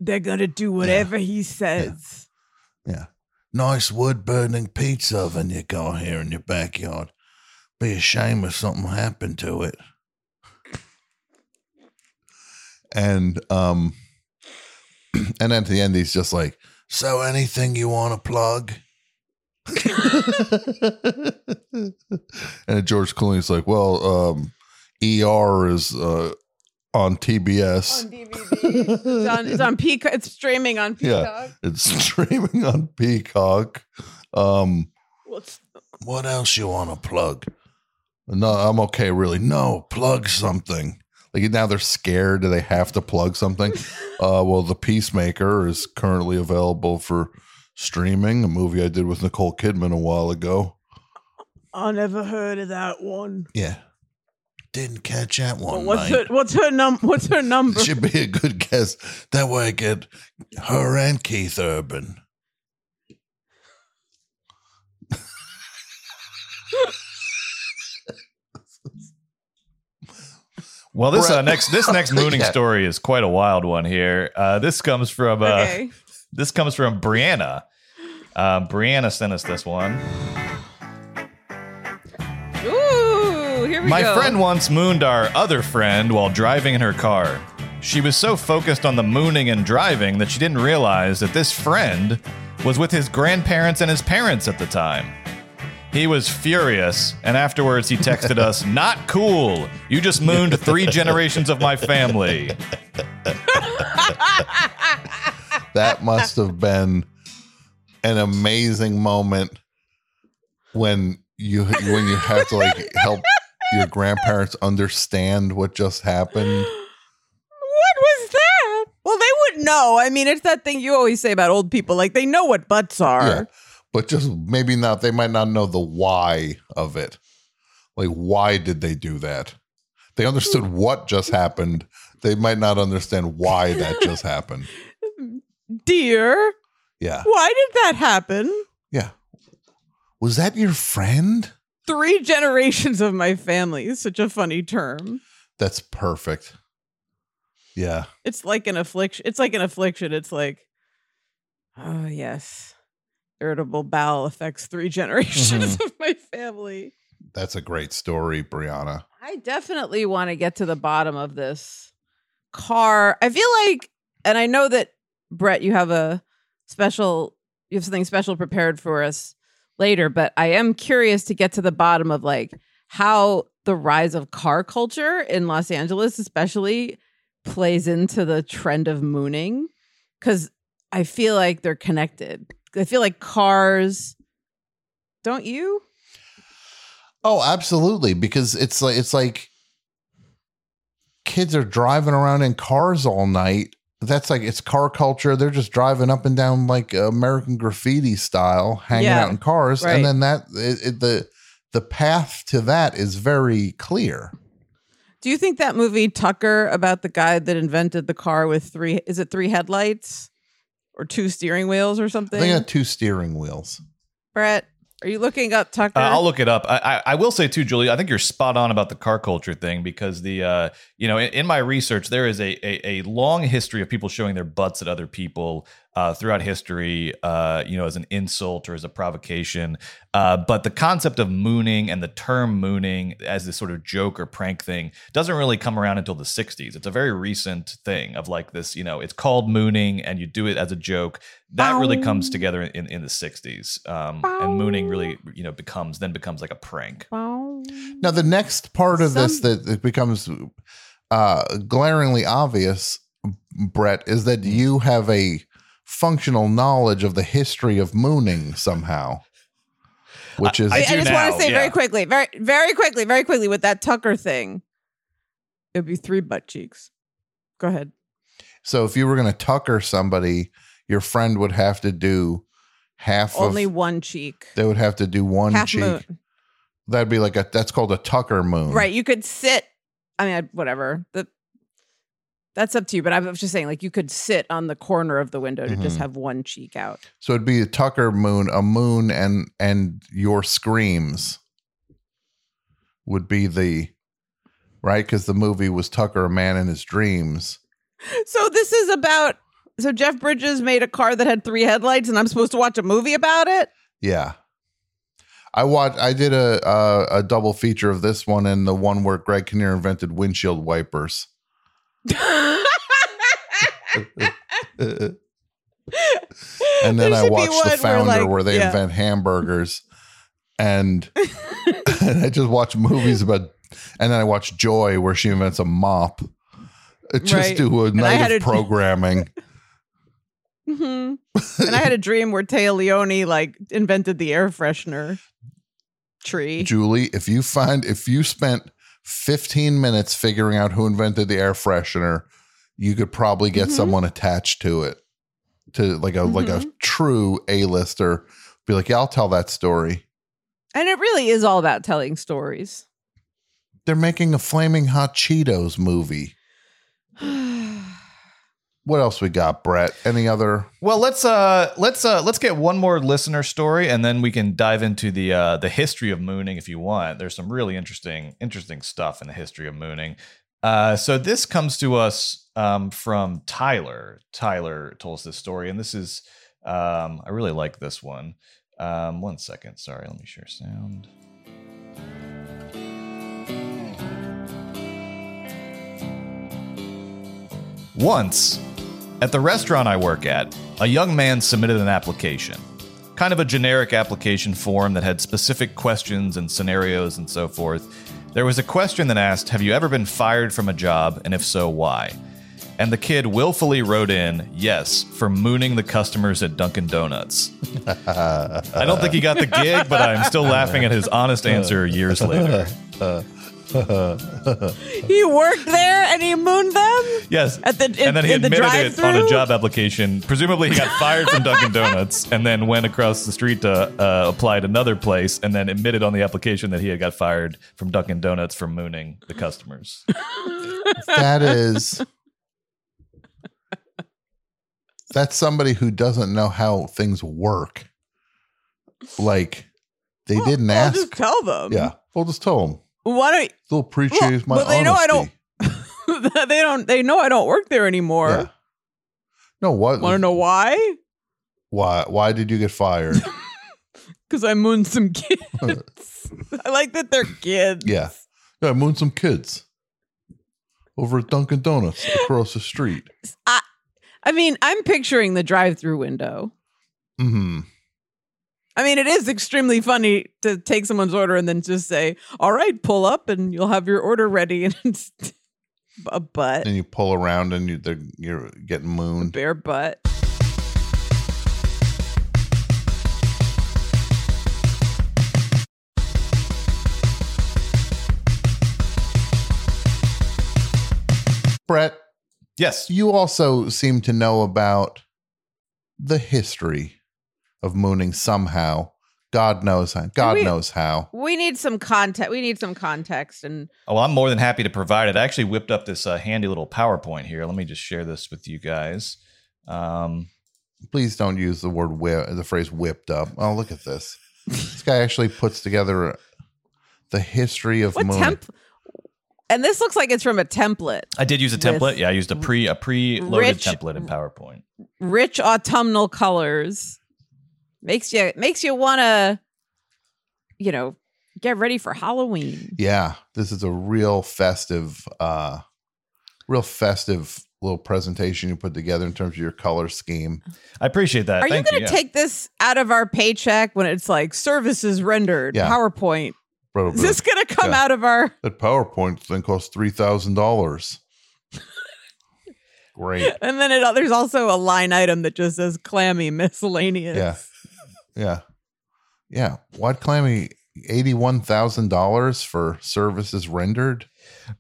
they're gonna do whatever he says yeah. Nice wood burning pizza oven you got here in your backyard. Be a shame if something happened to it. And um and at the end he's just like, so anything you want to plug? and George Clooney's like, well, um, ER is uh, on TBS. on DVD. it's on it's on Peacock. It's streaming on Yeah. Peacock. It's streaming on Peacock. Um, it's- what else you want to plug? No, I'm okay. Really, no. Plug something. Like now they're scared. Do they have to plug something? uh, well, The Peacemaker is currently available for streaming. A movie I did with Nicole Kidman a while ago. I never heard of that one. Yeah, didn't catch that one. What's mate. her what's her num what's her number? Should be a good guess. That way I get her and Keith Urban. Well, this uh, next this next mooning Yeah. story is quite a wild one here. Uh, this comes from uh, okay. this comes from Brianna. Uh, Brianna sent us this one. Ooh, here we go My go. friend once mooned our other friend while driving in her car. She was so focused on the mooning and driving that she didn't realize that this friend was with his grandparents and his parents at the time. He was furious, and afterwards he texted us, Not cool. You just mooned three generations of my family. That must have been an amazing moment when you when you have to like help your grandparents understand what just happened. What was that? Well, they would know. I mean, it's that thing you always say about old people. Like they know what butts are. Yeah. But just maybe not, they might not know the why of it. Like, why did they do that? They understood hmm. what just happened. They might not understand why that just happened. Dear, Yeah. why did that happen? Yeah. Was that your friend? Three generations of my family is such a funny term. That's perfect. Yeah. It's like an affliction. It's like an affliction. It's like, oh yes, irritable bowel affects three generations mm-hmm. of my family. That's a great story, Brianna. I definitely want to get to the bottom of this car. I feel like, and I know that Brett, you have a special, you have something special prepared for us later, but I am curious to get to the bottom of like how the rise of car culture in Los Angeles, especially, plays into the trend of mooning. Cause I feel like they're connected. I feel like cars, don't you? Oh, absolutely. Because it's like it's like kids are driving around in cars all night. That's like it's car culture. They're just driving up and down like American graffiti style, hanging Yeah, out in cars, right. and then that it, it- the the path to that is very clear. Do you think that movie Tucker about the guy that invented the car with three is it three headlights or two steering wheels or something? They got two steering wheels. Brett, are you looking up Tucker? Uh, I'll look it up. I, I, I will say too, Julie. I think you're spot on about the car culture thing because the uh, you know in, in my research there is a, a a long history of people showing their butts at other people uh, throughout history. Uh, you know, as an insult or as a provocation. Uh, but the concept of mooning and the term mooning as this sort of joke or prank thing doesn't really come around until the 60s. It's a very recent thing of like this. You know, it's called mooning and you do it as a joke. That really comes together in, in the 60s. Um, and mooning really you know becomes then becomes like a prank. Now, the next part of this Some- that it becomes uh, glaringly obvious, Brett, is that you have a functional knowledge of the history of mooning somehow, which is I I, do just want to say yeah. very quickly, very very quickly, very quickly with that Tucker thing. It would be three butt cheeks. Go ahead. so. If you were going to tucker somebody, your friend would have to do half Only of. one cheek. They would have to do one Half cheek. moon. That'd be like a. That's called a tucker moon. Right. You could sit. I mean, whatever. The, that's up to you. But I was just saying, like, you could sit on the corner of the window to just Mhm. have one cheek out. So it'd be a tucker moon, a moon, and and your screams would be the right because the movie was Tucker, a man in his dreams. So this is about. So Jeff Bridges made a car that had three headlights, and I'm supposed to watch a movie about it. Yeah, I watched. I did a, a a double feature of this one and the one where Greg Kinnear invented windshield wipers. And then I watched the one where, founder like, where they yeah. invent hamburgers, and, and I just watch movies about, and then I watch Joy where she invents a mop. Just Right. do a night of a- programming. Mhm. and I had a dream where Téa Leoni like invented the air freshener tree. Julie, if you find if you spent 15 minutes figuring out who invented the air freshener, you could probably get Mhm. someone attached to it. To like a like a Mhm. true A-lister. Be like, yeah, I'll tell that story. And it really is all about telling stories. They're making a flaming hot Cheetos movie. What else we got, Brett? Any other Well, let's uh let's uh let's get one more listener story and then we can dive into the uh the history of mooning if you want. There's some really interesting interesting stuff in the history of mooning. Uh so this comes to us um from Tyler. Tyler told us this story and this is um I really like this one. Um one second, sorry, let me share sound. Once, at the restaurant I work at, a young man submitted an application. Kind of a generic application form that had specific questions and scenarios and so forth. There was a question that asked, Have you ever been fired from a job? And if so, why? And the kid willfully wrote in, Yes, for mooning the customers at Dunkin' Donuts. I don't think he got the gig, but I'm still laughing at his honest answer years later. He worked there and he mooned them. Yes. At the- in- and then he in the admitted it on a job application. Presumably, he got fired from Dunkin' Donuts and then went across the street to uh, apply at another place and then admitted on the application that he had got fired from Dunkin' Donuts for mooning the customers. that is that's somebody who doesn't know how things work. Like they didn't ask. I'll just tell them. yeah, we'll just tell them. Why don't They'll appreciate my well, they know I honesty. they don't they know I don't work there anymore. Yeah. No, what? Want to know why? why? Why did you get fired? Because I mooned some kids. I like that they're kids. yeah, yeah. I mooned some kids over at Dunkin' Donuts across the street. I mean, I'm picturing the drive-through window. Hmm. I mean, it is extremely funny to take someone's order and then just say, "All right, pull up and you'll have your order ready." And it's a butt, And you pull around and you you're getting mooned. bare butt. Brett, Yes. you also seem to know about the history of mooning somehow. God knows how. God we- knows how. We need some context. We need some context, and Oh, I'm more than happy to provide it. I actually whipped up this uh, handy little PowerPoint here. Let me just share this with you guys. Um, Please don't use the word whip, the phrase whipped up. Oh, look at this. this guy actually puts together the history of what mooning. temp? And this looks like it's from a template. I did use a template. Yeah, I used a pre a pre-loaded rich- template in PowerPoint. Rich autumnal colors makes you makes you want to, you know, get ready for Halloween. Yeah, this is a real festive, uh, real festive little presentation you put together in terms of your color scheme. I appreciate that. Are you going to yeah. take this out of our paycheck when it's like services rendered Yeah. PowerPoint? Is this going to come Yeah. out of our? that PowerPoint thing costs three thousand dollars. Great. And then it, there's also a line item that just says clammy miscellaneous. Yeah. Yeah. Yeah. Why'd Clammy eighty-one thousand dollars for services rendered?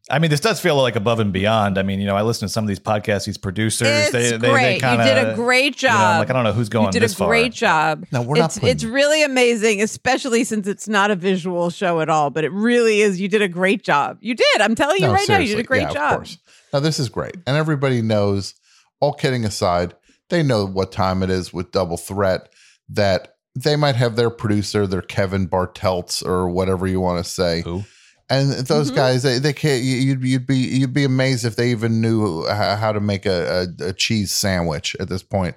I mean, this does feel like above and beyond. I mean, you know, I listen to some of these podcasts, these producers. It's they, they, great. They kinda, you did a great you know, job. Like, I don't know who's going you did this a far. great job. No, we're not it's putting- it's really amazing, especially since it's not a visual show at all. But it really is. You did a great job. You did. I'm telling you No, right now, you did a great Yeah, Of job. course. Now this is great. And everybody knows, all kidding aside, they know what time it is with Double Threat, that they might have their producer, their Kevin Bartelts or whatever you want to say. Who? And those Mhm. guys, they, they can't. you- You'd, you'd be you'd be amazed if they even knew how, to make a, a, a cheese sandwich at this point.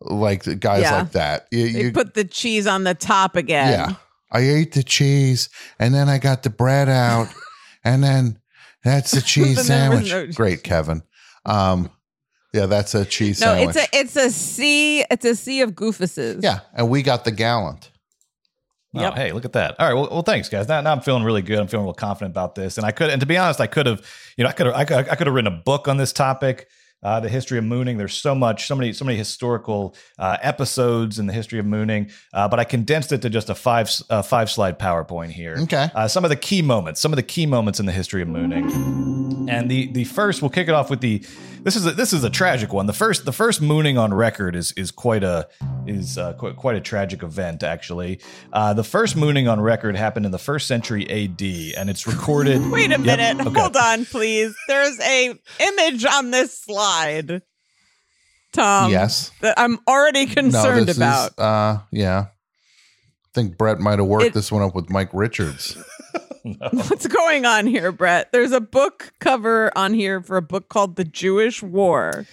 Like guys Yeah. like that. You, you- put the cheese on the top again. yeah. I ate the cheese and then I got the bread out and then that's the cheese Then there was sandwich. no- Great, Kevin. Um, yeah, that's a cheese No, sandwich. it's a it's a sea it's a sea of goofuses. yeah, and we got the gallant. Oh, Yep. hey, look at that. All right. Well, well thanks, guys. Now, now I'm feeling really good. I'm feeling real confident about this. And I could, and to be honest, I could have, you know, I could have, I could, I could have written a book on this topic, uh, the history of mooning. There's so much, so many, so many historical uh, episodes in the history of mooning. Uh, but I condensed it to just a five, uh, five slide PowerPoint here. Okay. Uh, some of the key moments, some of the key moments in the history of mooning. And the the first, we'll kick it off with the. This is a, this is a tragic one. The first the first mooning on record is is quite a is uh, quite, quite a tragic event actually. Uh, the first mooning on record happened in the first century A.D. and it's recorded. Wait a Yep, minute. okay. Hold on, please. There's a image on this slide. Tom. yes. That I'm already concerned this about. Is, uh, yeah. I think Brett might have worked It- this one up with Mike Richards. What's going on here, Brett? There's a book cover on here for a book called The Jewish War.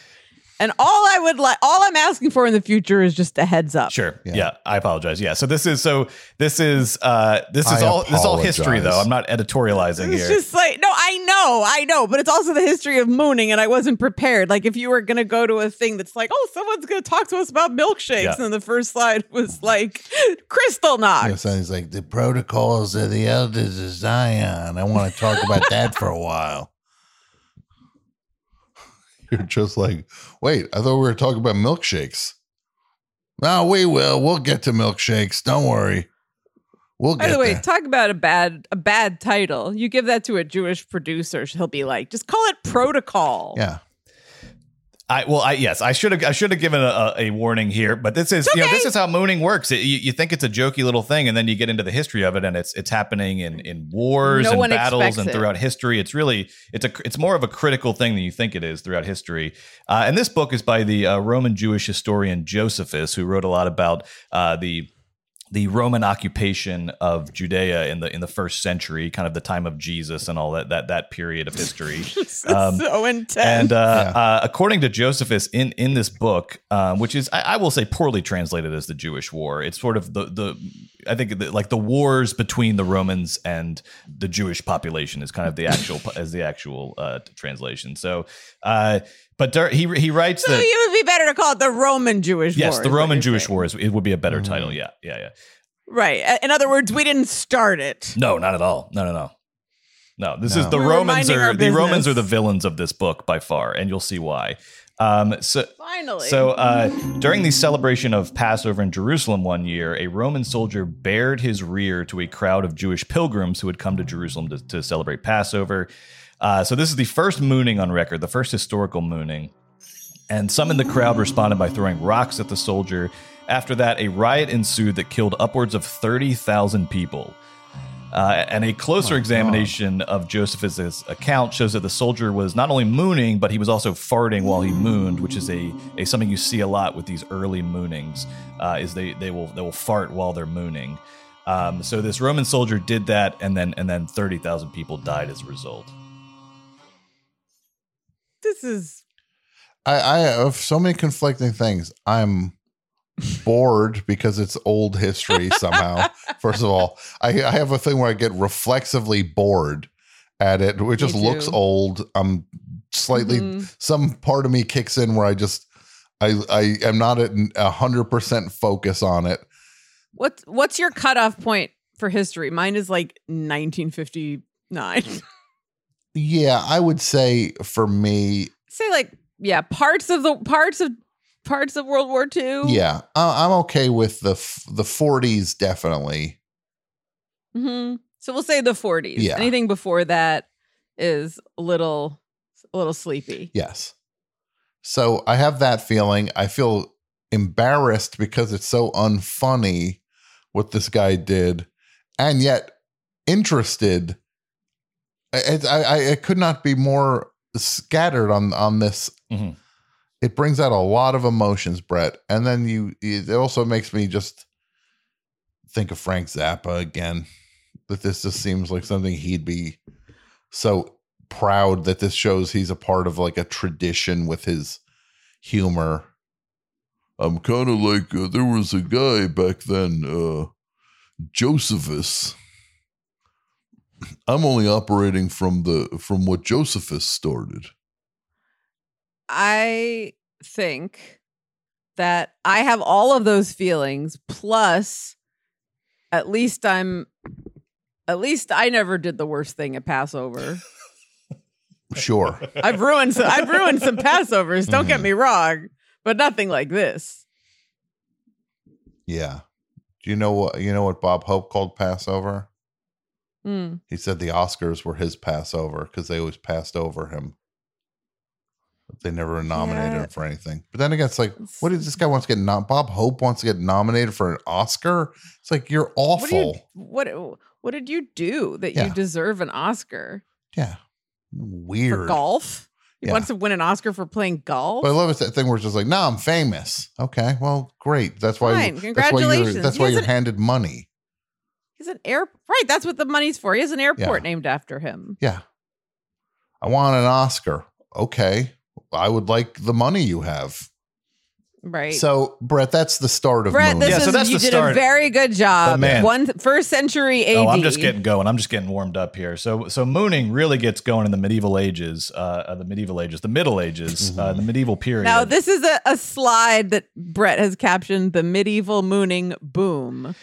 And all I would like, all I'm asking for in the future is just a heads up. Sure. Yeah. Yeah. I apologize. Yeah. So this is so this is uh this is I all this is all history though. I'm not editorializing It's here. just like, no, I know, I know, but it's also the history of mooning, and I wasn't prepared. Like, if you were going to go to a thing that's like, oh, someone's going to talk to us about milkshakes, Yeah. and the first slide was like, Kristallnacht. Yes, and he's like the protocols of the elders of Zion. I want to talk about that for a while. You're just like, wait, I thought we were talking about milkshakes. No, we will. We'll get to milkshakes. Don't worry. We'll By the way, there. talk about a bad a bad title. You give that to a Jewish producer, he'll be like, just call it Protocol. yeah. I well, I yes, I should have I should have given a, a warning here, but this is you know this is how mooning works. It, you, you think it's a jokey little thing, and then you get into the history of it, and it's it's happening in in wars No and battles and it. throughout history. It's really it's a it's more of a critical thing than you think it is throughout history. Uh, and this book is by the uh, Roman Jewish historian Josephus, who wrote a lot about uh, the the Roman occupation of Judea in the in the first century, kind of the time of Jesus and all that that that period of history. Um, so intense. And uh, Yeah. uh, according to Josephus, in in this book, um, which is I, I will say poorly translated as the Jewish War, it's sort of the the I think the, like the wars between the Romans and the Jewish population is kind of the actual as the actual uh, translation. So, uh, but dur- he he writes so that it would be better to call it the Roman Jewish yes, War. the Roman Jewish saying. War is it would be a better Mhm. title. Yeah, yeah, yeah. Right. In other words, we didn't start it. No, not at all. No, no, no. No, this is the We were Romans are our the Romans are the villains of this book by far, and you'll see why. Um, so Finally. So uh, during the celebration of Passover in Jerusalem one year, a Roman soldier bared his rear to a crowd of Jewish pilgrims who had come to Jerusalem to, to celebrate Passover. Uh, so this is the first mooning on record, the first historical mooning. And some in the crowd responded by throwing rocks at the soldier. After that, a riot ensued that killed upwards of 30,000 people. Uh, and a closer examination of Josephus' account shows that the soldier was not only mooning, but he was also farting while he mooned, which is a, a something you see a lot with these early moonings. Uh, is they they will they will fart while they're mooning. Um, so this Roman soldier did that, and then and then thirty thousand people died as a result. This is I, I have so many conflicting things. I'm bored because it's old history somehow. First of all, I, I have a thing where I get reflexively bored at it. It just looks old. I'm slightly Mhm. some part of me kicks in where I just I I am not at a hundred percent focus on it. What's what's your cutoff point for history? Mine is like 1959. Yeah, I would say for me, Say like yeah, parts of the parts of parts of World War II. yeah, I, I'm okay with the f- the 40s definitely. hmm So we'll say the 40s. Yeah. Anything before that is a little a little sleepy. Yes. So I have that feeling. I feel embarrassed because it's so unfunny what this guy did, and yet interested. I, I, I- could not be more scattered on on this. Mhm. It brings out a lot of emotions, Brett, and then you. It also makes me just think of Frank Zappa again. That this just seems like something he'd be so proud that this shows he's a part of like a tradition with his humor. I'm kind of like uh, there was a guy back then, uh, Josephus. I'm only operating from the from what Josephus started. I think that I have all of those feelings plus at least I'm at least I never did the worst thing at Passover. Sure. I've ruined some I've ruined some Passovers, don't get Mhm. me wrong, but nothing like this. yeah. Do you know what you know what Bob Hope called Passover? Hmm. He said the Oscars were his Passover because they always passed over him. But they never nominated Yeah. him for anything. But then again, it's like, what is this guy wants to get nom- Bob Hope wants to get nominated for an Oscar? It's like you're What, you, awful. what what did you do that Yeah. you deserve an Oscar? yeah. Weird. For golf? He Yeah. wants to win an Oscar for playing golf? But I love it's that thing where it's just like, no, I'm famous. Okay, well, great. That's why. Fine. That's why you're. That's He why you're an- handed money. He's an air right. That's what the money's for. He has an airport Yeah. named after him. Yeah. I want an Oscar. Okay, I would like the money you have. Right. So, Brett, that's the start of Brett, Moon. this Yeah, is so that's you the did start. a very good job. Man- One first century AD. Oh, I'm just getting going. I'm just getting warmed up here. So, so mooning really gets going in the medieval ages, uh, uh, the medieval ages, the Middle Ages, uh, the medieval period. Now this is a, a slide that Brett has captioned the medieval mooning boom.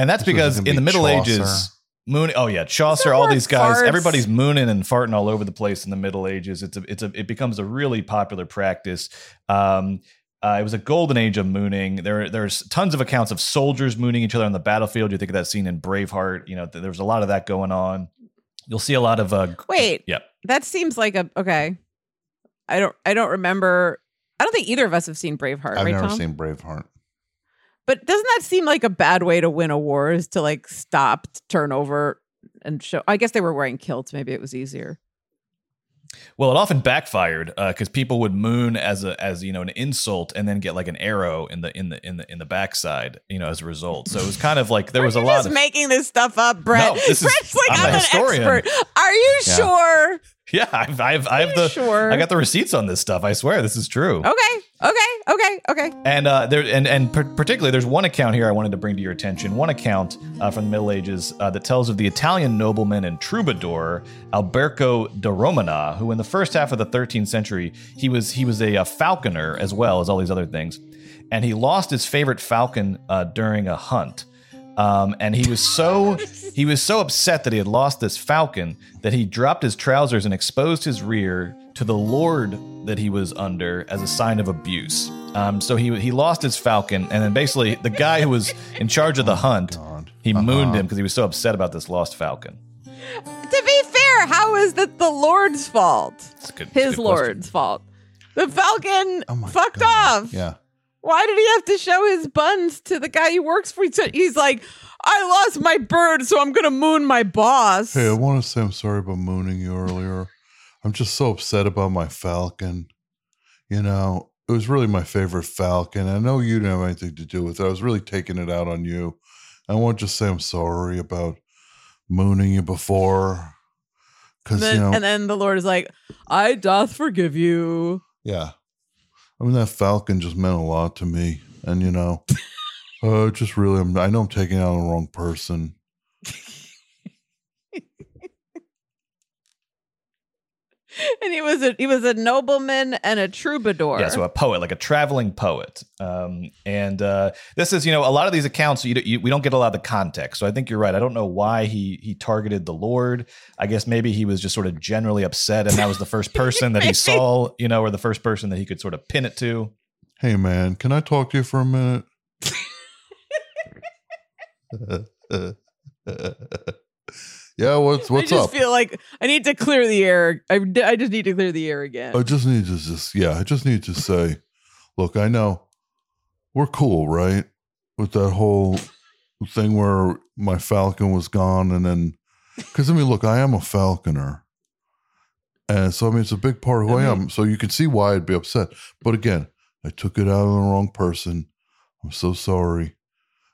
And that's This because in the Middle Chaucer. Ages, moon. Oh yeah, Chaucer. All these guys, farts? everybody's mooning and farting all over the place in the Middle Ages. It's a, it's a, it becomes a really popular practice. Um, Uh, it was a golden age of mooning. There, there's tons of accounts of soldiers mooning each other on the battlefield. You think of that scene in Braveheart. You know, th- there was a lot of that going on. You'll see a lot of. Uh, Wait. Yep. That seems like a okay. I don't. I don't remember. I don't think either of us have seen Braveheart, I've right, never Tom? seen Braveheart. But doesn't that seem like a bad way to win a war? Is to like stop, turn over, and show? I guess they were wearing kilts. Maybe it was easier. Well, it often backfired uh, because people would moon as a as you know an insult and then get like an arrow in the in the in the in the backside, you know, as a result. So it was kind of like there was a lot just of making this stuff up, Brett. No, this is- Brett's like I'm I'm, an historian. expert. Are you Yeah. sure? yeah. I've I've I have the sure? I got the receipts on this stuff. I swear this is true. Okay. Okay. Okay. Okay. And uh, there, and and par- particularly, there's one account here I wanted to bring to your attention. One account uh, from the Middle Ages uh, that tells of the Italian nobleman and troubadour Alberto da Romana, who in the first half of the 13th century he was he was a, uh falconer as well as all these other things, and he lost his favorite falcon uh, during a hunt. Um, and he was so he was so upset that he had lost this falcon that he dropped his trousers and exposed his rear to the lord that he was under as a sign of abuse. Um, so he he lost his falcon, and then basically the guy who was in charge of the hunt God. he Uh-huh. mooned him because he was so upset about this lost falcon. To be fair, how is that the Lord's fault? Good, His good Lord's question. fault. The Falcon Oh my fucked God. off. Yeah. Why did he have to show his buns to the guy he works for? He He's like, I lost my bird, so I'm gonna moon my boss. Hey, I want to say I'm sorry about mooning you earlier. I'm just so upset about my falcon. You know, it was really my favorite falcon. I know you didn't have anything to do with it. I was really taking it out on you. I want to just say I'm sorry about mooning you before. Because, and, then, you know, and then the Lord is like, I doth forgive you. yeah. I mean, that falcon just meant a lot to me. And, you know, uh, just really, I'm, I know I'm taking out the wrong person. And he was a he was a nobleman and a troubadour. Yeah, so a poet, like a traveling poet. Um, and uh, this is, you know, a lot of these accounts, you, you, we don't get a lot of the context. So I think you're right. I don't know why he he targeted the Lord. I guess maybe he was just sort of generally upset, and that was the first person that he saw, you know, or the first person that he could sort of pin it to. Hey, man, can I talk to you for a minute? yeah, what's what's up? I just up? feel like I need to clear the air. I, I just need to clear the air again. I just need to just yeah, I just need to say, look, I know we're cool, right? With that whole thing where my falcon was gone, and then because I mean, look, I am a falconer, and so I mean, it's a big part of who I mm-hmm. am. So you can see why I'd be upset. But again, I took it out on the wrong person. I'm so sorry.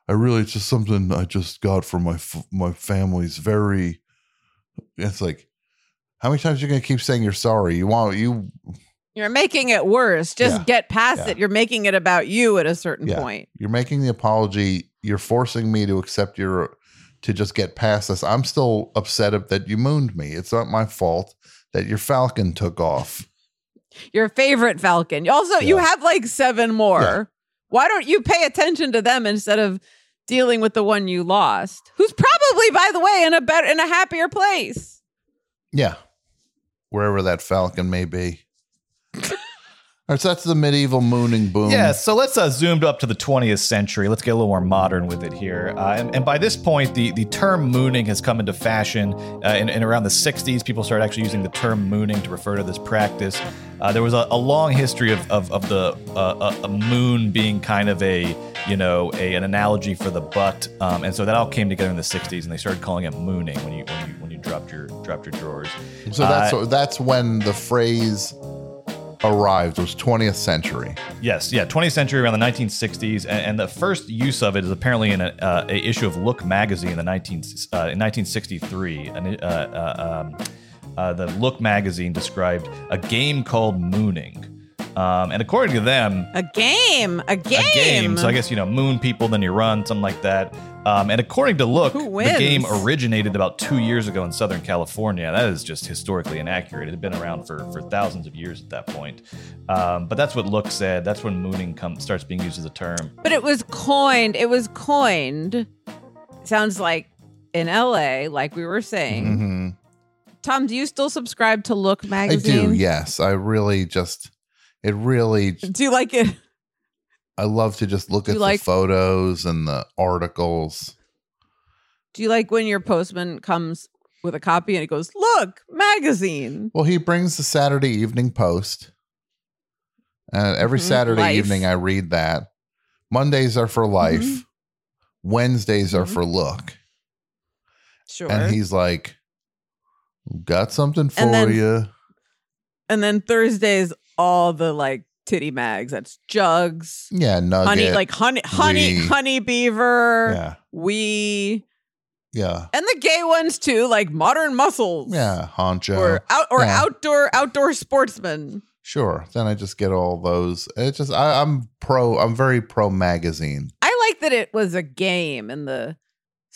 I really, it's just something I just got from my my family's very. It's like, how many times are you gonna keep saying you're sorry? You want you You're making it worse. Just Yeah. get past Yeah. it. You're making it about you at a certain Yeah. point. you're making the apology. You're forcing me to accept your to just get past this. I'm still upset that you mooned me. It's not my fault that your falcon took off. Your favorite falcon. Also, you have like seven more. Why don't you pay attention to them instead of dealing with the one you lost? Who's probably, by the way, in a better in a happier place. Yeah, wherever that falcon may be. All right, so that's the medieval mooning boom. Yeah, so let's uh, zoom up to the 20th century. Let's get a little more modern with it here. Uh, and, and by this point, the, the term mooning has come into fashion. Uh, in, in around the 60s, people started actually using the term mooning to refer to this practice. Uh, there was a, a long history of, of, of the uh, a, a moon being kind of a you know a, an analogy for the butt, um, and so that all came together in the 60s, and they started calling it mooning when you when you when you dropped your dropped your drawers. So that's Uh, that's when the phrase arrived. Was 20th century. Yes, yeah, 20th century around the 1960s, and, and the first use of it is apparently in a, uh, a issue of Look magazine in the 19 uh, in 1963. And uh, uh, um, uh, the Look magazine described a game called Mooning, um, and according to them, A game. A game. a game. So I guess you know, moon people, then you run, something like that. Um, and according to Look, the game originated about two years ago in Southern California. That is just historically inaccurate. It had been around for, for thousands of years at that point. Um, but that's what Look said. That's when mooning come, starts being used as a term. But it was coined. It was coined. Sounds like in LA, like we were saying. hmm Tom, do you still subscribe to Look magazine? I do. Yes, I really just. It really. Do you like it? I love to just look You at like- the photos and the articles. Do you like when your postman comes with a copy and it goes, "Look, magazine." Well, he brings the Saturday Evening Post. Uh, every Mhm. Saturday Life. evening, I read that. Mondays are for life. Mhm. Wednesdays are Mhm. for look. Sure. And he's like, "Got something for And then- you." and then Thursdays, all the like titty mags. That's Jugs, Yeah, nugget. honey, like honey, honey, honey beaver, yeah, we, yeah, and the gay ones too, like Modern Muscles, yeah, honcho. or out or Yeah. outdoor outdoor sportsman. Sure. Then I just get all those. It's just I, I'm pro. I'm very pro magazine. I like that it was a game in the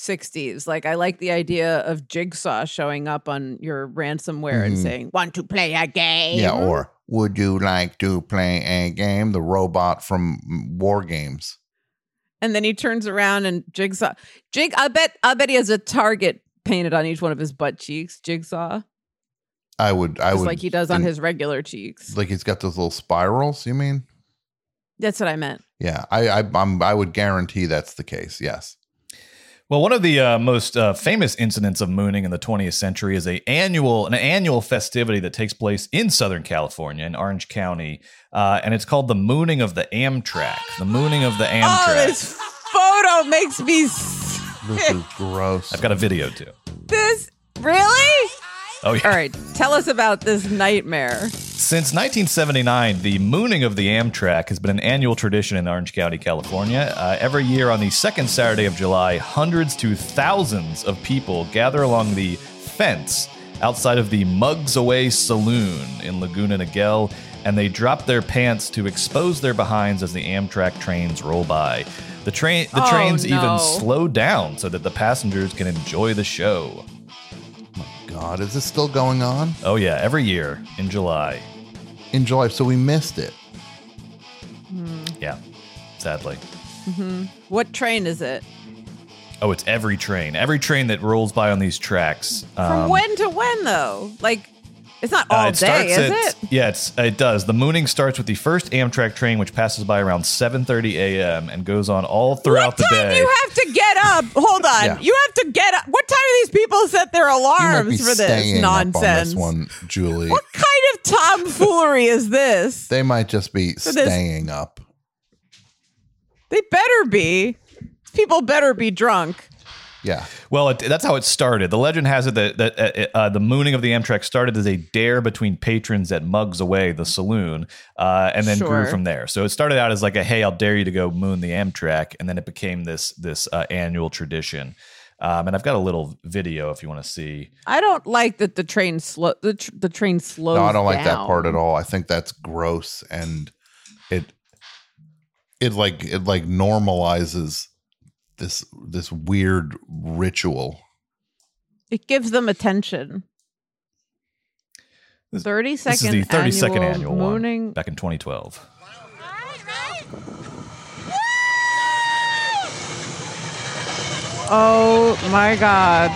60s. Like I like the idea of Jigsaw showing up on your ransomware and Mhm. saying, "Want to play a game?" Yeah. Or would you like to play a game? The robot from War Games. and then he turns around and Jigsaw Jig I bet I bet he has a target painted on each one of his butt cheeks, Jigsaw. I would. I Just would like he does on and- his regular cheeks. Like he's got those little spirals. You mean? That's what I meant. Yeah. I. I. I'm, I would guarantee that's the case. Yes. Well, one of the uh, most uh, famous incidents of mooning in the 20th century is a annual an annual festivity that takes place in Southern California in Orange County, uh, and it's called the mooning of the Amtrak. The mooning of the Amtrak. Oh, Amtrak. this photo makes me s- This is gross. I've got a video too. this really? Oh yeah. All right, tell us about this nightmare. Since 1979, the mooning of the Amtrak has been an annual tradition in Orange County, California. Uh, every year on the second Saturday of July, hundreds to thousands of people gather along the fence outside of the Mugs Away Saloon in Laguna Niguel, and they drop their pants to expose their behinds as the Amtrak trains roll by. The train, the Oh, trains no. even slow down so that the passengers can enjoy the show. God, is this still going on Oh yeah, every year in July. in July? So we missed it. Yeah, sadly. What train is it? Oh, it's every train. Every train that rolls by on these tracks. From Um, when to when though? Like it's not uh, all it day, is at, it? Yeah, it's, it does. The mooning starts with the first Amtrak train, which passes by around 7:30 a.m. and goes on all throughout what the time day. you have to get up? Hold on. Yeah. You have to get up. What time do these people set their You might be alarms for this nonsense? this one, Julie. What kind of tomfoolery is this? They might just be this- staying up. They better be. People better be drunk. Yeah. Well, it, that's how it started. The legend has it that, that uh, uh, the mooning of the Amtrak started as a dare between patrons at Mugs Away, the saloon, uh, and then Sure. grew from there. So it started out as like a "Hey, I'll dare you to go moon the Amtrak," and then it became this this uh, annual tradition. Um, and I've got a little video if you want to see. I don't like that the train slow the, tr- the train slows. No, I don't like that part at all. I think that's gross and it it like it like normalizes this this weird ritual. It gives them attention. This- Thirty This is the 32nd annual mooning. one back in 2012. Oh my god!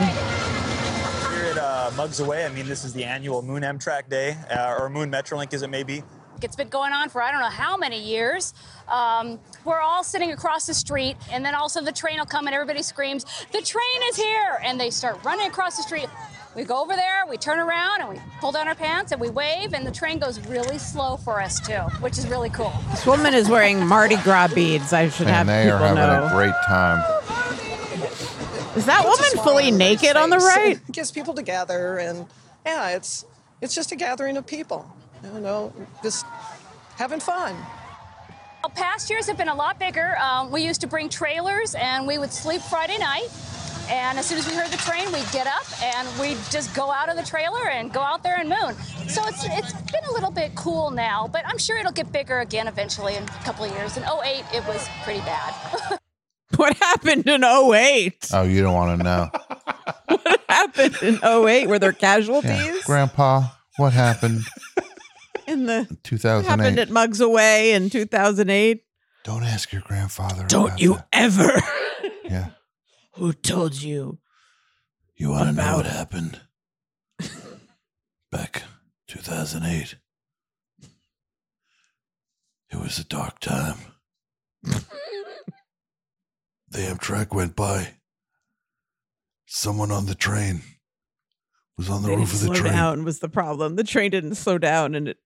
Here at uh, Mugs Away, I mean, this is the annual Moon Amtrak Day, uh, or Moon Metrolink as it may be. It's been going on for I don't know how many years. Um, we're all sitting across the street, and then also the train will come and everybody screams, The train is here! And they start running across the street. We go over there, we turn around, and we pull down our pants and we wave, and the train goes really slow for us too, which is really cool. This woman is wearing Mardi Gras beads. I should And have they people are having know. a great time. Is that woman fully naked on the right? It gets people together, and yeah, it's it's just a gathering of people. You know, just having fun. Well, past years have been a lot bigger. Um, we used to bring trailers, and we would sleep Friday night. And as soon as we heard the train, we'd get up and we'd just go out of the trailer and go out there and moon. So it's it's been a little bit cool now, but I'm sure it'll get bigger again eventually in a couple of years. In 08, it was pretty bad. What happened in 08? Oh, you don't want to know. What happened in 08? Were there Yeah. casualties? Grandpa, what happened In the what 2008? happened at Mugs Away in 2008? don't ask your grandfather. Don't about you that. ever? Yeah. Who told you? You want to know About what it. happened? Back 2008. It was a dark time. the Amtrak went by. Someone on the train was on the They roof didn't of the slow train. down was the problem. The train didn't slow down, and it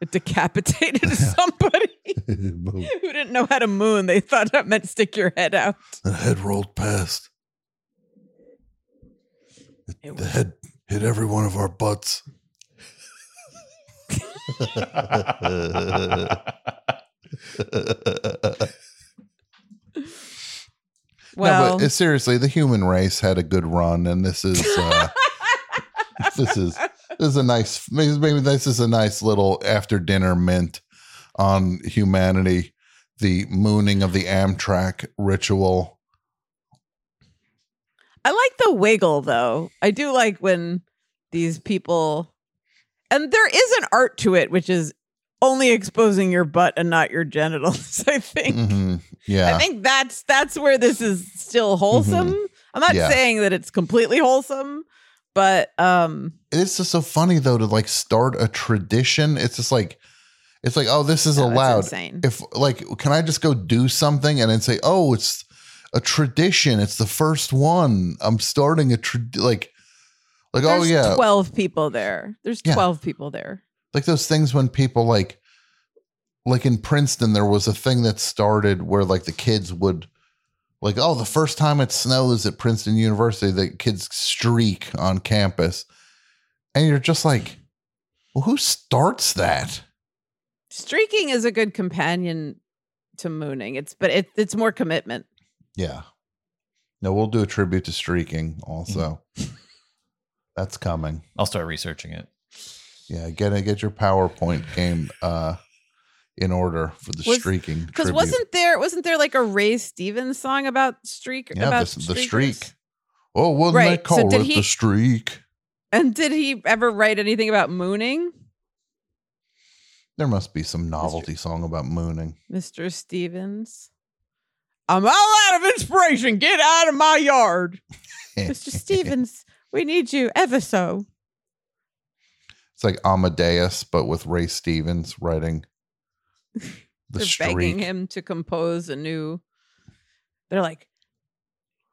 it decapitated somebody who didn't know how to moon. They thought that meant stick your head out. The head rolled past. It The head hit every one of our butts. Well, no, but uh, seriously, the human race had a good run, and this is uh, this is this is a nice maybe this is a nice little after dinner mint on humanity. The mooning of the Amtrak ritual. I like the wiggle though. I do like when these people and there is an art to it, which is only exposing your butt and not your genitals, I think. Mhm. Yeah, I think that's that's where this is still wholesome. I'm not Yeah. saying that it's completely wholesome, but um it's just so funny though to like start a tradition. It's just like it's like oh, this is No, allowed. If like, can I just go do something and then say oh, it's a tradition. It's the first one. I'm starting a trad like like oh yeah, 12 people there. There's Yeah. 12 people there. like those things when people like like in Princeton there was a thing that started where like the kids would like oh the first time it snows at Princeton University the kids streak on campus and you're just like well who starts that Streaking is a good companion to mooning. It's but it, it's more commitment. yeah no we'll do a tribute to streaking also that's coming I'll start researching it. yeah get get your PowerPoint game uh in order for the Was- streaking Because wasn't there wasn't there like a Ray Stevens song about streak yeah about the, the streak oh wasn't they Right, so call did it he- the streak And did he ever write anything about mooning, There must be some novelty song about mooning. Mr. Stevens? I'm all out of inspiration. Get out of my yard. Mr. Stevens, we need you ever so. It's like Amadeus, but with Ray Stevens writing the They're streak. begging him to compose a new. They're like,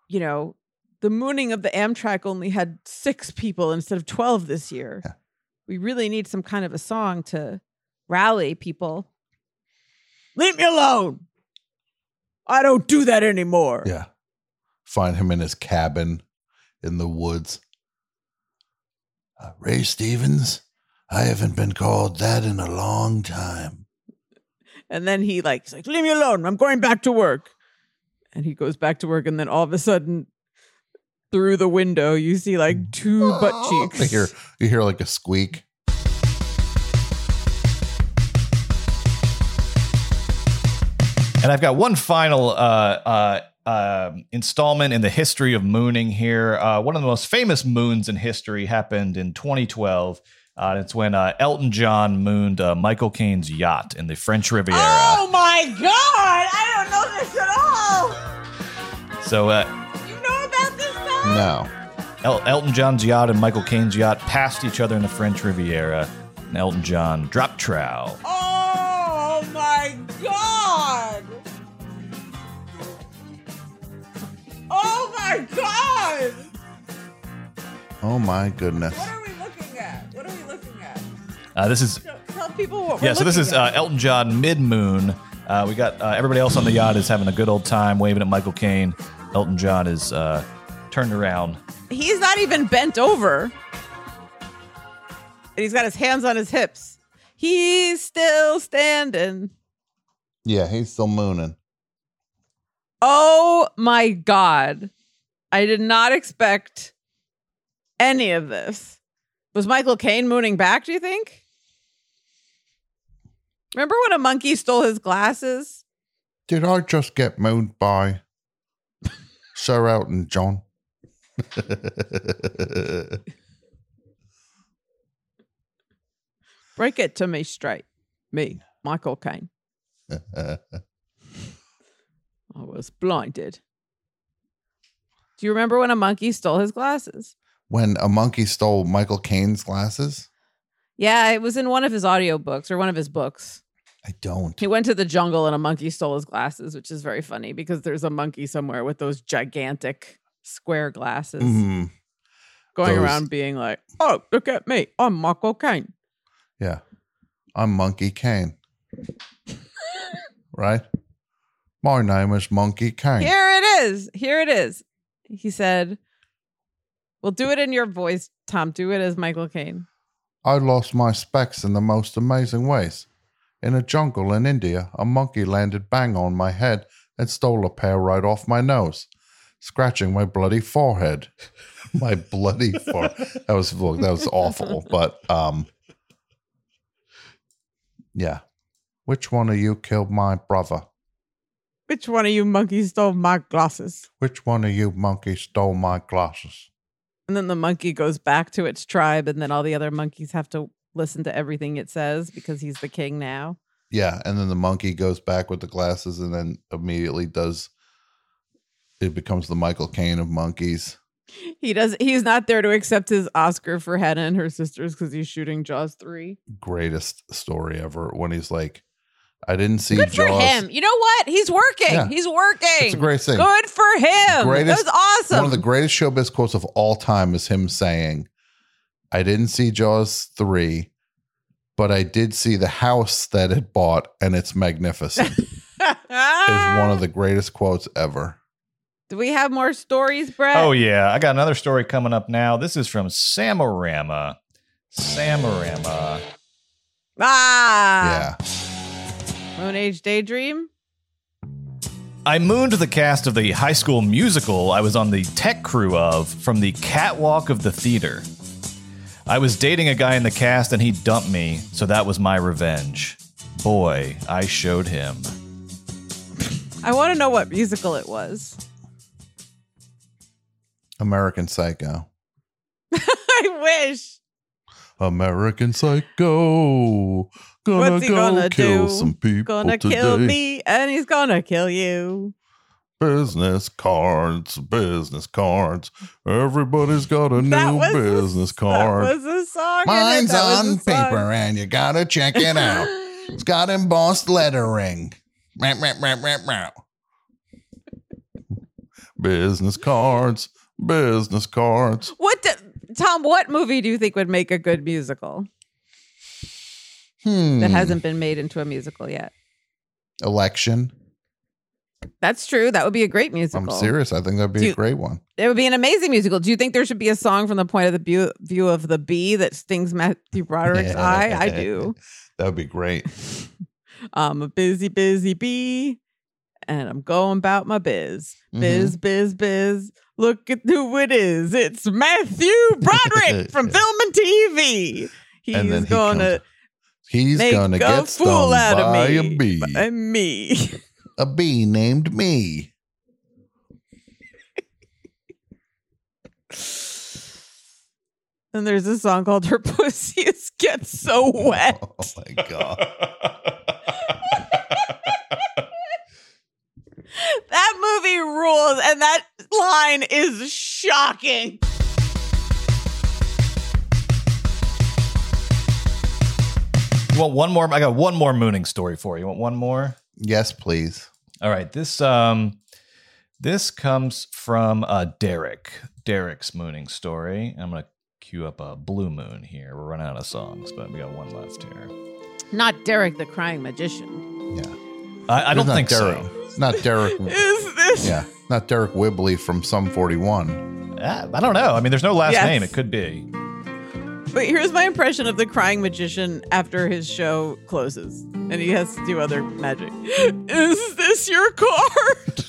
you know, the mooning of the Amtrak only had six people instead of 12 this year. We really need some kind of a song to rally people. Leave me alone. I don't do that anymore. Yeah. Find him in his cabin in the woods. Uh, Ray Stevens, I haven't been called that in a long time. And then he like, he's like, leave me alone. I'm going back to work. And he goes back to work, and then all of a sudden, through the window, you see like two butt cheeks. You hear you hear like a squeak. And I've got one final uh, uh, uh, installment in the history of mooning here. Uh, one of the most famous moons in history happened in 2012. Uh, it's when uh, Elton John mooned uh, Michael Caine's yacht in the French Riviera. Oh my god! I don't know this at all. So uh, You know about this guy? No. El- Elton John's yacht and Michael Caine's yacht passed each other in the French Riviera. And Elton John dropped trowel. Oh my god! Oh my god! Oh my goodness. Uh, this is Tell people what we're yeah. So this is uh. Elton John mid moon. Uh, we got uh, everybody else on the yacht is having a good old time waving at Michael Caine. Elton John is uh, turned around. He's not even bent over. And he's got his hands on his hips. He's still standing. Yeah, he's still mooning. Oh my God. I did not expect any of this. Was Michael Caine mooning back, do you think? Remember when a monkey stole his glasses? Did I just get mooned by Sir Elton John? Break it to me straight. Me, Michael Caine. I was blinded. Do you remember when a monkey stole his glasses? when a monkey stole Michael Caine's glasses? Yeah, it was in one of his audiobooks or one of his books. I don't. He went to the jungle and a monkey stole his glasses, which is very funny because there's a monkey somewhere with those gigantic square glasses Mhm. going those- around being like, "Oh, look at me, I'm Michael Caine." Yeah. I'm Monkey Caine. right? My name is Monkey Caine. Here it is. Here it is. He said, "Well, do it in your voice, Tom. Do it as Michael Caine." I lost my specs in the most amazing ways. In a jungle in India, a monkey landed bang on my head and stole a pair right off my nose, scratching my bloody forehead. my bloody forehead. That was look, that was awful, but um yeah. Which one of you killed my brother? Which one of you monkeys stole my glasses? Which one of you monkeys stole my glasses? And then the monkey goes back to its tribe, and then all the other monkeys have to listen to everything it says because he's the king now. Yeah, and then the monkey goes back with the glasses and then immediately does it becomes the Michael Caine of monkeys. He does. He's not there to accept his Oscar for Hannah and her sisters because he's shooting Jaws three. Greatest story ever when he's like, I didn't see Good for him. You know what? He's working. Yeah. He's working. It's a great thing. Good for him. Greatest- that was awesome. One of the greatest showbiz quotes of all time is him saying, I didn't see Jaws 3, but I did see the house that it bought and it's magnificent. is one of the greatest quotes ever. Do we have more stories, Brett? Oh yeah, I got another story coming up now. This is from Samorama. Samorama. Ah. Yeah. Moon Age Daydream. I mooned the cast of the high school musical I was on the tech crew of from the catwalk of the theater. I was dating a guy in the cast and he dumped me, so that was my revenge. Boy, I showed him. I want to know what musical it was. American Psycho. I wish. American Psycho. Gonna What's he go gonna kill do? some people Gonna today. kill me, and he's gonna kill you. Business cards, business cards. Everybody's got a That new was the- business card. That was a song. in it. Mine's That was on a song. paper and you gotta check it out. It's got embossed lettering. Meow, meow, meow, meow, meow. business cards, business cards. What, the, Tom? What movie do you think would make a good musical Hmm. that hasn't been made into a musical yet? election. That's true. That would be a great musical. I'm serious. I think that'd be Do a great one. It would be an amazing musical. Do you think there should be a song from the point of the view, view of the bee that stings Matthew Broderick's eye? I do. That would be great. I'm a busy, busy bee, and I'm going about my biz. Mm-hmm. Biz, biz, biz. Look at who it is. It's Matthew Broderick from Film and TV. He's And he gonna He's make gonna get fool stung out of by me. a bee. by me. A bee named me. and there's a song called "Her Pussy is Gets So Wet." Oh, oh my god. That movie rules, and that line is shocking. You want one more? I got one more mooning story for you. You want one more? Yes, please. All right. This um this comes from uh Derek. Derek's mooning story. I'm gonna cue up a blue moon here. We're running out of songs, but we got one left here. Not Derek the Crying Magician. Yeah. I, I don't think Derek. so. Not Derek. Is this? yeah. Not Deryck Whibley from Sum 41. Ah, I don't know. I mean, there's no last Yes. name. It could be. But here's my impression of the Crying Magician after his show closes, and he has to do other magic. Is this your card?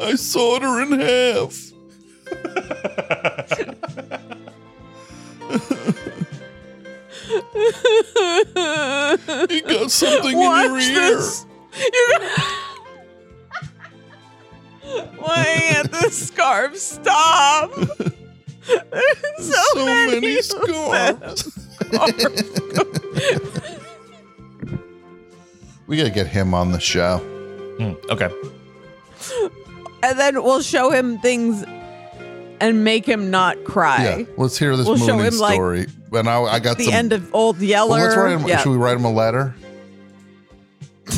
I sawed her in half. You got something in your Watch ear. this. You Why can't the scarf stop? There's so, So many, many scarves. We gotta get him on the show. Hmm, okay. and then we'll show him things and make him not cry. Yeah, let's hear this We'll show mooning him, like, story. and I, I got the some. end of Old Yeller. well, let's write him. yeah. Should we write him a letter?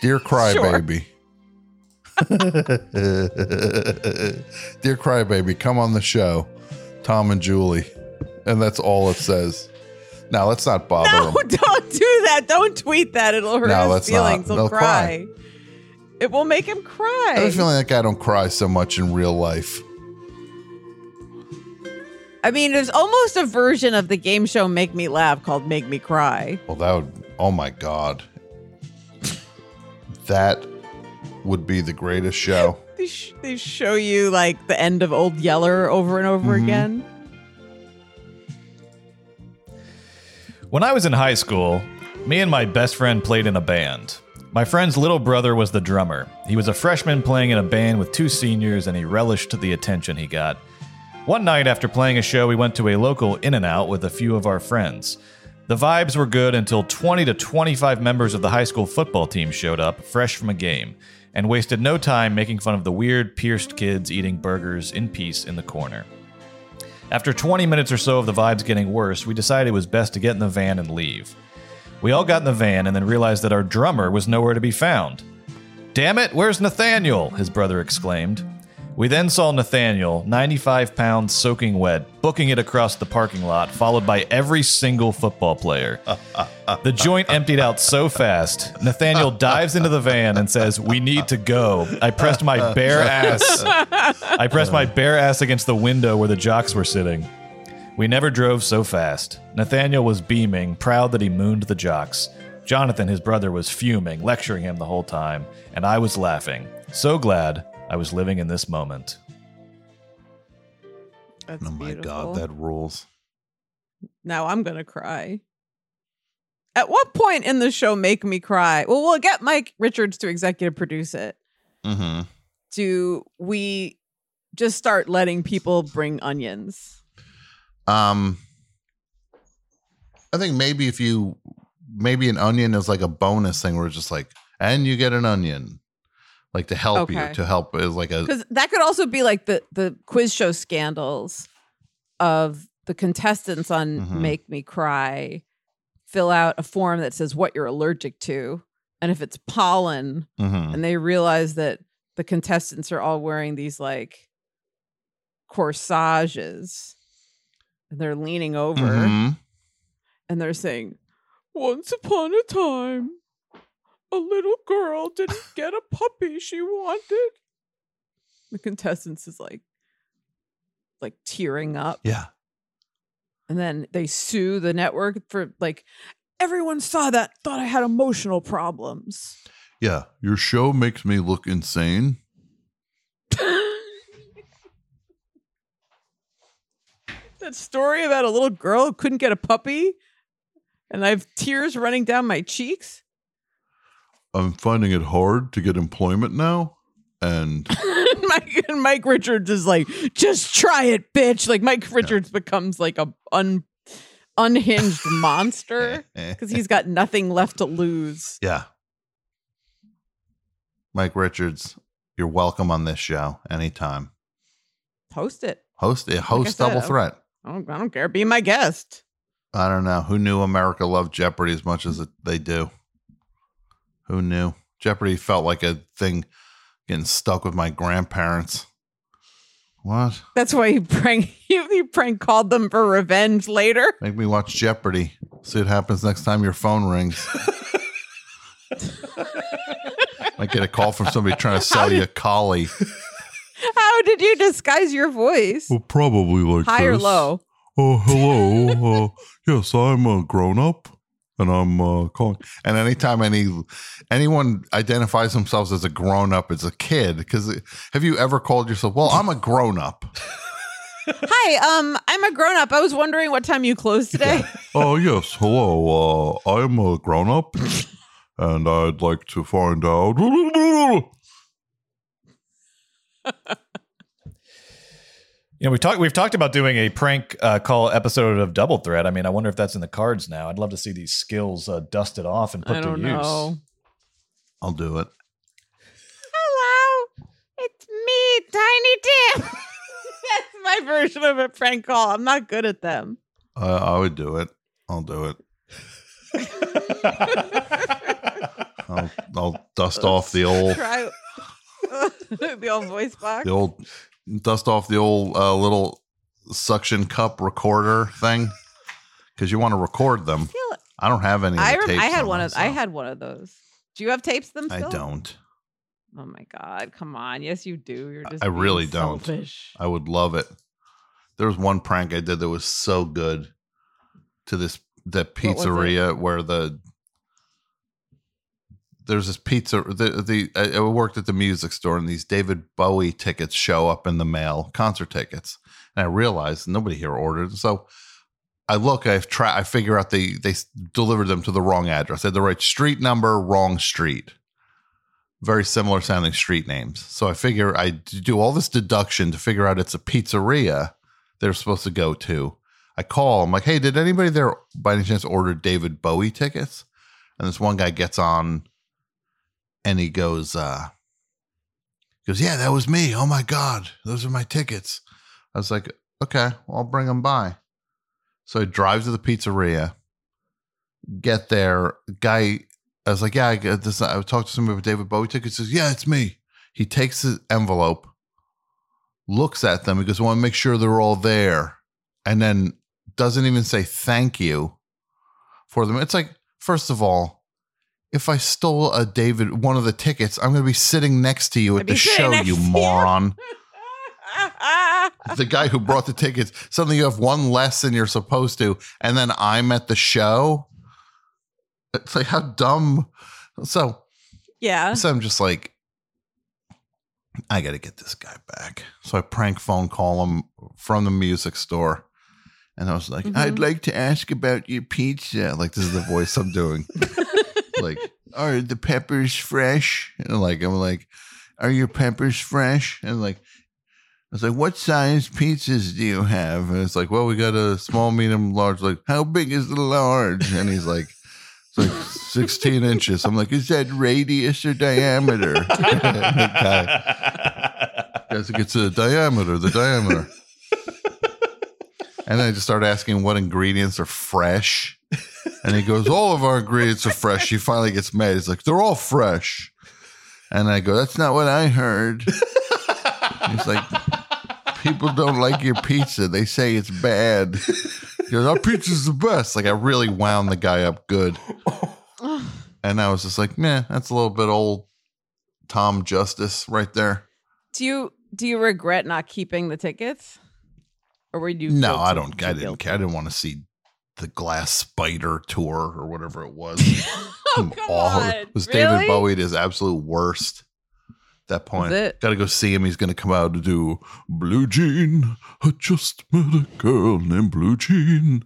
Dear Crybaby. Dear Crybaby, come on the show. Tom and Julie. And that's all it says. Now let's not bother no, him. don't do that. Don't tweet that. It'll hurt No, his let's not. feelings. He'll They'll cry. cry. It will make him cry. I have a feeling that guy don't cry so much in real life. I mean, there's almost a version of the game show Make Me Laugh called Make Me Cry. Well, that would. Oh my god, that would be the greatest show. They, sh- they show you like the end of Old Yeller over and over Mhm. again. When I was in high school, me and my best friend played in a band. My friend's little brother was the drummer. He was a freshman playing in a band with two seniors, and he relished the attention he got. One night after playing a show, we went to a local In N Out with a few of our friends. The vibes were good until 20 to 25 members of the high school football team showed up, fresh from a game, and wasted no time making fun of the weird, pierced kids eating burgers in peace in the corner. After 20 minutes or so of the vibes getting worse, we decided it was best to get in the van and leave. We all got in the van and then realized that our drummer was nowhere to be found. Damn it, where's Nathaniel? His brother exclaimed. We then saw Nathaniel, 95 pounds soaking wet, booking it across the parking lot, followed by every single football player. The joint emptied out so fast. Nathaniel dives into the van and says, We need to go. I pressed my bare ass. I pressed my bare ass against the window where the jocks were sitting. We never drove so fast. Nathaniel was beaming, proud that he mooned the jocks. Jonathan, his brother, was fuming, lecturing him the whole time, and I was laughing. So glad I was living in this moment. That's oh my beautiful. god, that rules. Now I'm gonna cry. At what point in the show make me cry? Well, we'll get Mike Richards to executive produce it. Mm-hmm. Do we just start letting people bring onions? Um, I think maybe if you maybe an onion is like a bonus thing where it's just like, and you get an onion, like to help Okay. you to help is like a Because that could also be like the the quiz show scandals of the contestants on Mhm. Make Me Cry fill out a form that says what you're allergic to, and if it's pollen, Mhm. and they realize that the contestants are all wearing these like corsages, and they're leaning over Mhm. and they're saying, "Once upon a time." A little girl didn't get a puppy she wanted. The contestants is like like tearing up. yeah. And then they sue the network for like everyone saw that, thought I had emotional problems. Yeah, your show makes me look insane. that story about a little girl who couldn't get a puppy and I have tears running down my cheeks. I'm finding it hard to get employment now, and Mike, and Mike Richards is like, just try it, bitch. Like Mike Richards becomes like a un, unhinged monster because he's got nothing left to lose. yeah. Mike Richards, you're welcome on this show anytime. Host it. Host it. Host said, double threat. I don't, I don't care. Be my guest. I don't know. Who knew America loved Jeopardy as much as it, they do? Who knew? Jeopardy felt like a thing getting stuck with my grandparents. What? That's why you prank he, he prank called them for revenge later. Make me watch Jeopardy. See what happens next time your phone rings. Might get a call from somebody trying to sell you a collie. How did you disguise your voice? Well, probably like High or low? Oh, hello. uh, yes, I'm a grown up, and I'm uh, calling. And anytime any anyone identifies themselves as a grown up, it's a kid. Because have you ever called yourself? Well, I'm a grown up. Hi, um, I'm a grown up. I was wondering what time you close today. Oh yes, hello. Uh, I'm a grown up, and I'd like to find out. You know, we've talked we've talked about doing a prank uh, call episode of Double Threat. I mean, I wonder if that's in the cards now. I'd love to see these skills uh, dusted off and put I don't to use. know. I'll do it. Hello, it's me, Tiny Tim. That's my version of a prank call. I'm not good at them. Uh, I would do it. I'll do it. I'll, I'll dust off the old Try the old voice box. the old dust off the old uh, little suction cup recorder thing because you want to record them. I don't have any. I rem- tapes I had on one of I had one of those. Do you have tapes them I don't. Oh my god, come on. Yes, you do. You're just I really don't. selfish. I would love it. There was one prank I did that was so good to this the What was it? pizzeria where the there's this pizza the the uh, I I worked at the music store and these David Bowie tickets show up in the mail, concert tickets. And I realized nobody here ordered. So I look, I've tried I figure out they they delivered them to the wrong address. They had the right street number, wrong street very similar sounding street names. So I figure I do all this deduction to figure out it's a pizzeria they're supposed to go to. I call, I'm like, hey, did anybody there by any chance order David Bowie tickets? And this one guy gets on and he goes, uh, goes, yeah, that was me. Oh my God, those are my tickets. I was like, okay, well, I'll bring them by. So he drives to the pizzeria, get there, guy I was like, yeah, I get this. I talked to somebody with David Bowie tickets. He says, yeah, it's me. He takes the envelope, looks at them. He goes, I want to make sure they're all there. And then doesn't even say thank you for them. It's like, first of all, if I stole a David, one of the tickets, I'm going to be sitting next to you at the show, you moron. the guy who brought the tickets, suddenly you have one less than you're supposed to, and then I'm at the show. It's like how dumb. So, Yeah. so I'm just like, I got to get this guy back. So I prank phone call him from the music store, and I was like, Mhm. I'd like to ask about your pizza. Like this is the voice I'm doing. like, are the peppers fresh? And like, I'm like, are your peppers fresh? And like, I was like, what size pizzas do you have? And it's like, well, we got a small, medium, large. Like, how big is the large? And he's like, it's like 16 inches. I'm like, is that radius or diameter? the guy, guys, it's the diameter, the diameter. And I just start asking what ingredients are fresh. And he goes, All of our ingredients are fresh. He finally gets mad. He's like, They're all fresh. And I go, That's not what I heard. He's like, People don't like your pizza. They say it's bad. He goes, Our pizza's the best. Like, I really wound the guy up good. And I was just like, Meh, that's a little bit old Tom Justice right there. Do you do you regret not keeping the tickets? Or were you No, I don't. I didn't guilty? care. I didn't want to see the Glass Spider tour or whatever it was. Oh, on. It was Really? David Bowie at his absolute worst. At that point, got to go see him. He's going to come out to do Blue Jean. I just met a girl named Blue Jean.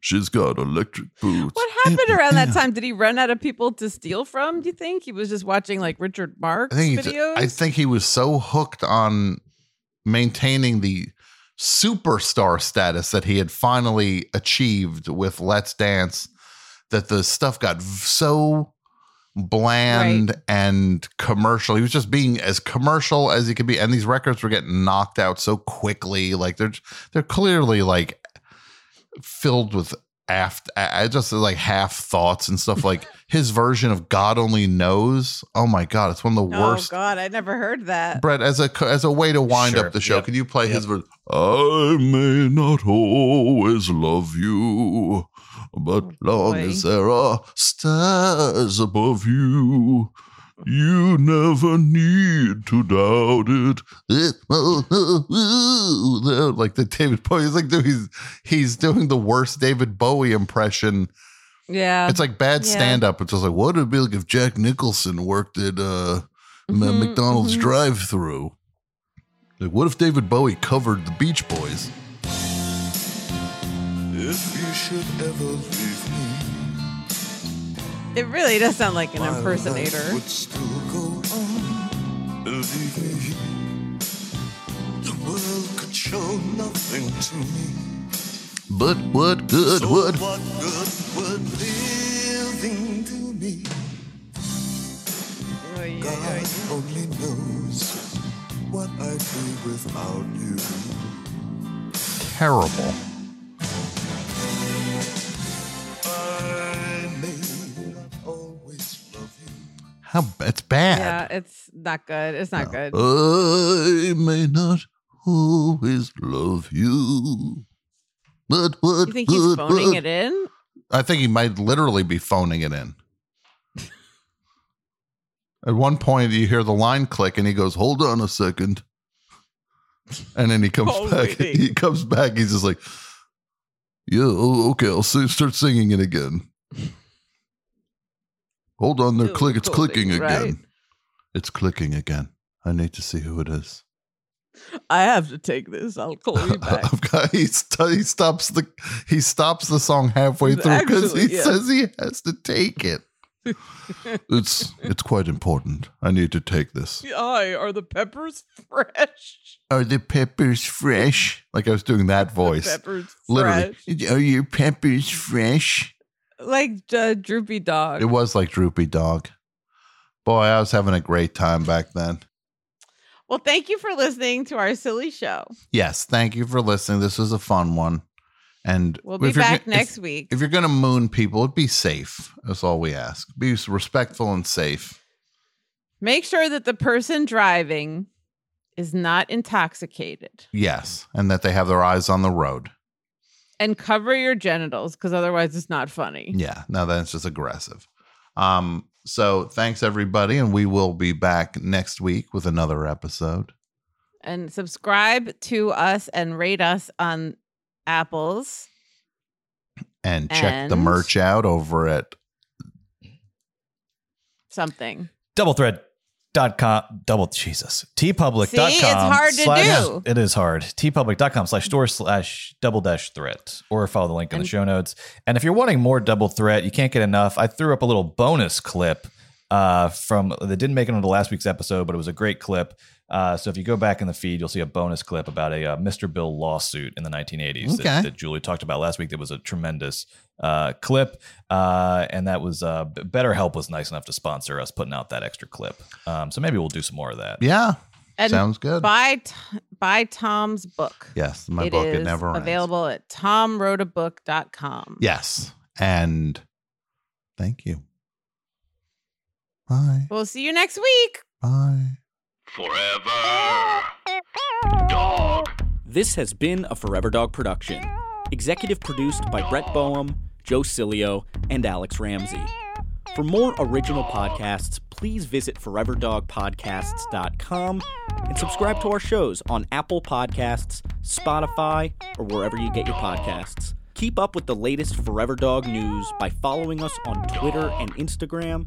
She's got electric boots. What happened around that time? Did he run out of people to steal from? Do you think he was just watching like Richard Marx I think videos? I think he was so hooked on maintaining the superstar status that he had finally achieved with Let's Dance that the stuff got so bland and commercial. He was just being as commercial as he could be, and these records were getting knocked out so quickly. Like they're they're clearly like filled with aft I I just like half thoughts and stuff like his version of God only knows. Oh my god, it's one of the oh worst. God, I never heard that. Brett, as a as a way to wind Sure. up the show, Yep. can you play his version? I may not always love you, but oh, long boy. as there are stars above you, you never need to doubt it. Like the David Bowie, he's like doing, he's he's doing the worst David Bowie impression. Yeah. It's like bad Yeah. stand up. It's just like, what would it be like if Jack Nicholson worked at uh, M- Mhm, McDonald's mhm. drive through? Like, what if David Bowie covered the Beach Boys? If you should ever leave me, it really does sound like an my impersonator. life would still go on. Believe me, the world could show nothing to me. But what good so would? what good would living do me? Oh, oy, oy, God oy. only knows. what I'd be without you. Terrible. How it's bad. Yeah, it's not good. It's not good. I may not always love you. But what? You think he's phoning what? it in? I think he might literally be phoning it in. At one point, you hear the line click, and he goes, "Hold on a second. and then he comes Oh, back. waiting. He comes back. He's just like, "Yeah, oh, okay, I'll start singing it again." Hold on, there, Still click. It's clicking again. right? It's clicking again. I need to see who it is. I have to take this. I'll call you back. I've got, he, st- he stops the he stops the song halfway through because he yeah. says he has to take it. it's it's quite important. I need to take this. Hi, are the peppers fresh? Are the peppers fresh? Like I was doing that voice. The Peppers Literally. fresh. Are your peppers fresh? Like uh, droopy dog. It was like Droopy Dog. Boy, I was having a great time back then. well, thank you for listening to our silly show. Yes, thank you for listening. This was a fun one. And We'll be back go- if- next week. If you're going to moon people, be safe. That's all we ask. Be respectful and safe. Make sure that the person driving is not intoxicated Yes. And that they have their eyes on the road. And cover your genitals because otherwise it's not funny. Yeah. No, that's just aggressive. Um, so thanks everybody, and we will be back next week with another episode. And subscribe to us and rate us on Apples. And check the merch out over at Something. Doublethreat.com, double, Jesus, teepublic.com. See, it's hard to slash- do. It is hard. teepublic.com slash store slash double dash threat or follow the link in the show notes. And if you're wanting more double threat, you can't get enough. I threw up a little bonus clip uh, from that didn't make it onto last week's episode, but it was a great clip. Uh, so if you go back in the feed, you'll see a bonus clip about a uh, Mr. Bill lawsuit in the 1980s Okay. that, that Julie talked about last week. That was a tremendous uh, clip, uh, and that was uh, B- BetterHelp was nice enough to sponsor us putting out that extra clip. Um, so maybe we'll do some more of that. Yeah. And Sounds good. Buy, t- buy Tom's book. Yes, my book, It is Never Ends. available at tomwroteabook.com. Yes. And thank you. Bye. We'll see you next week. Bye. This has been a Forever Dog production. Executive produced by Brett Boehm, Joe Cilio, and Alex Ramsey. For more original podcasts, please visit foreverdogpodcasts.com and subscribe to our shows on Apple Podcasts, Spotify, or wherever you get your podcasts. Keep up with the latest Forever Dog news by following us on Twitter and Instagram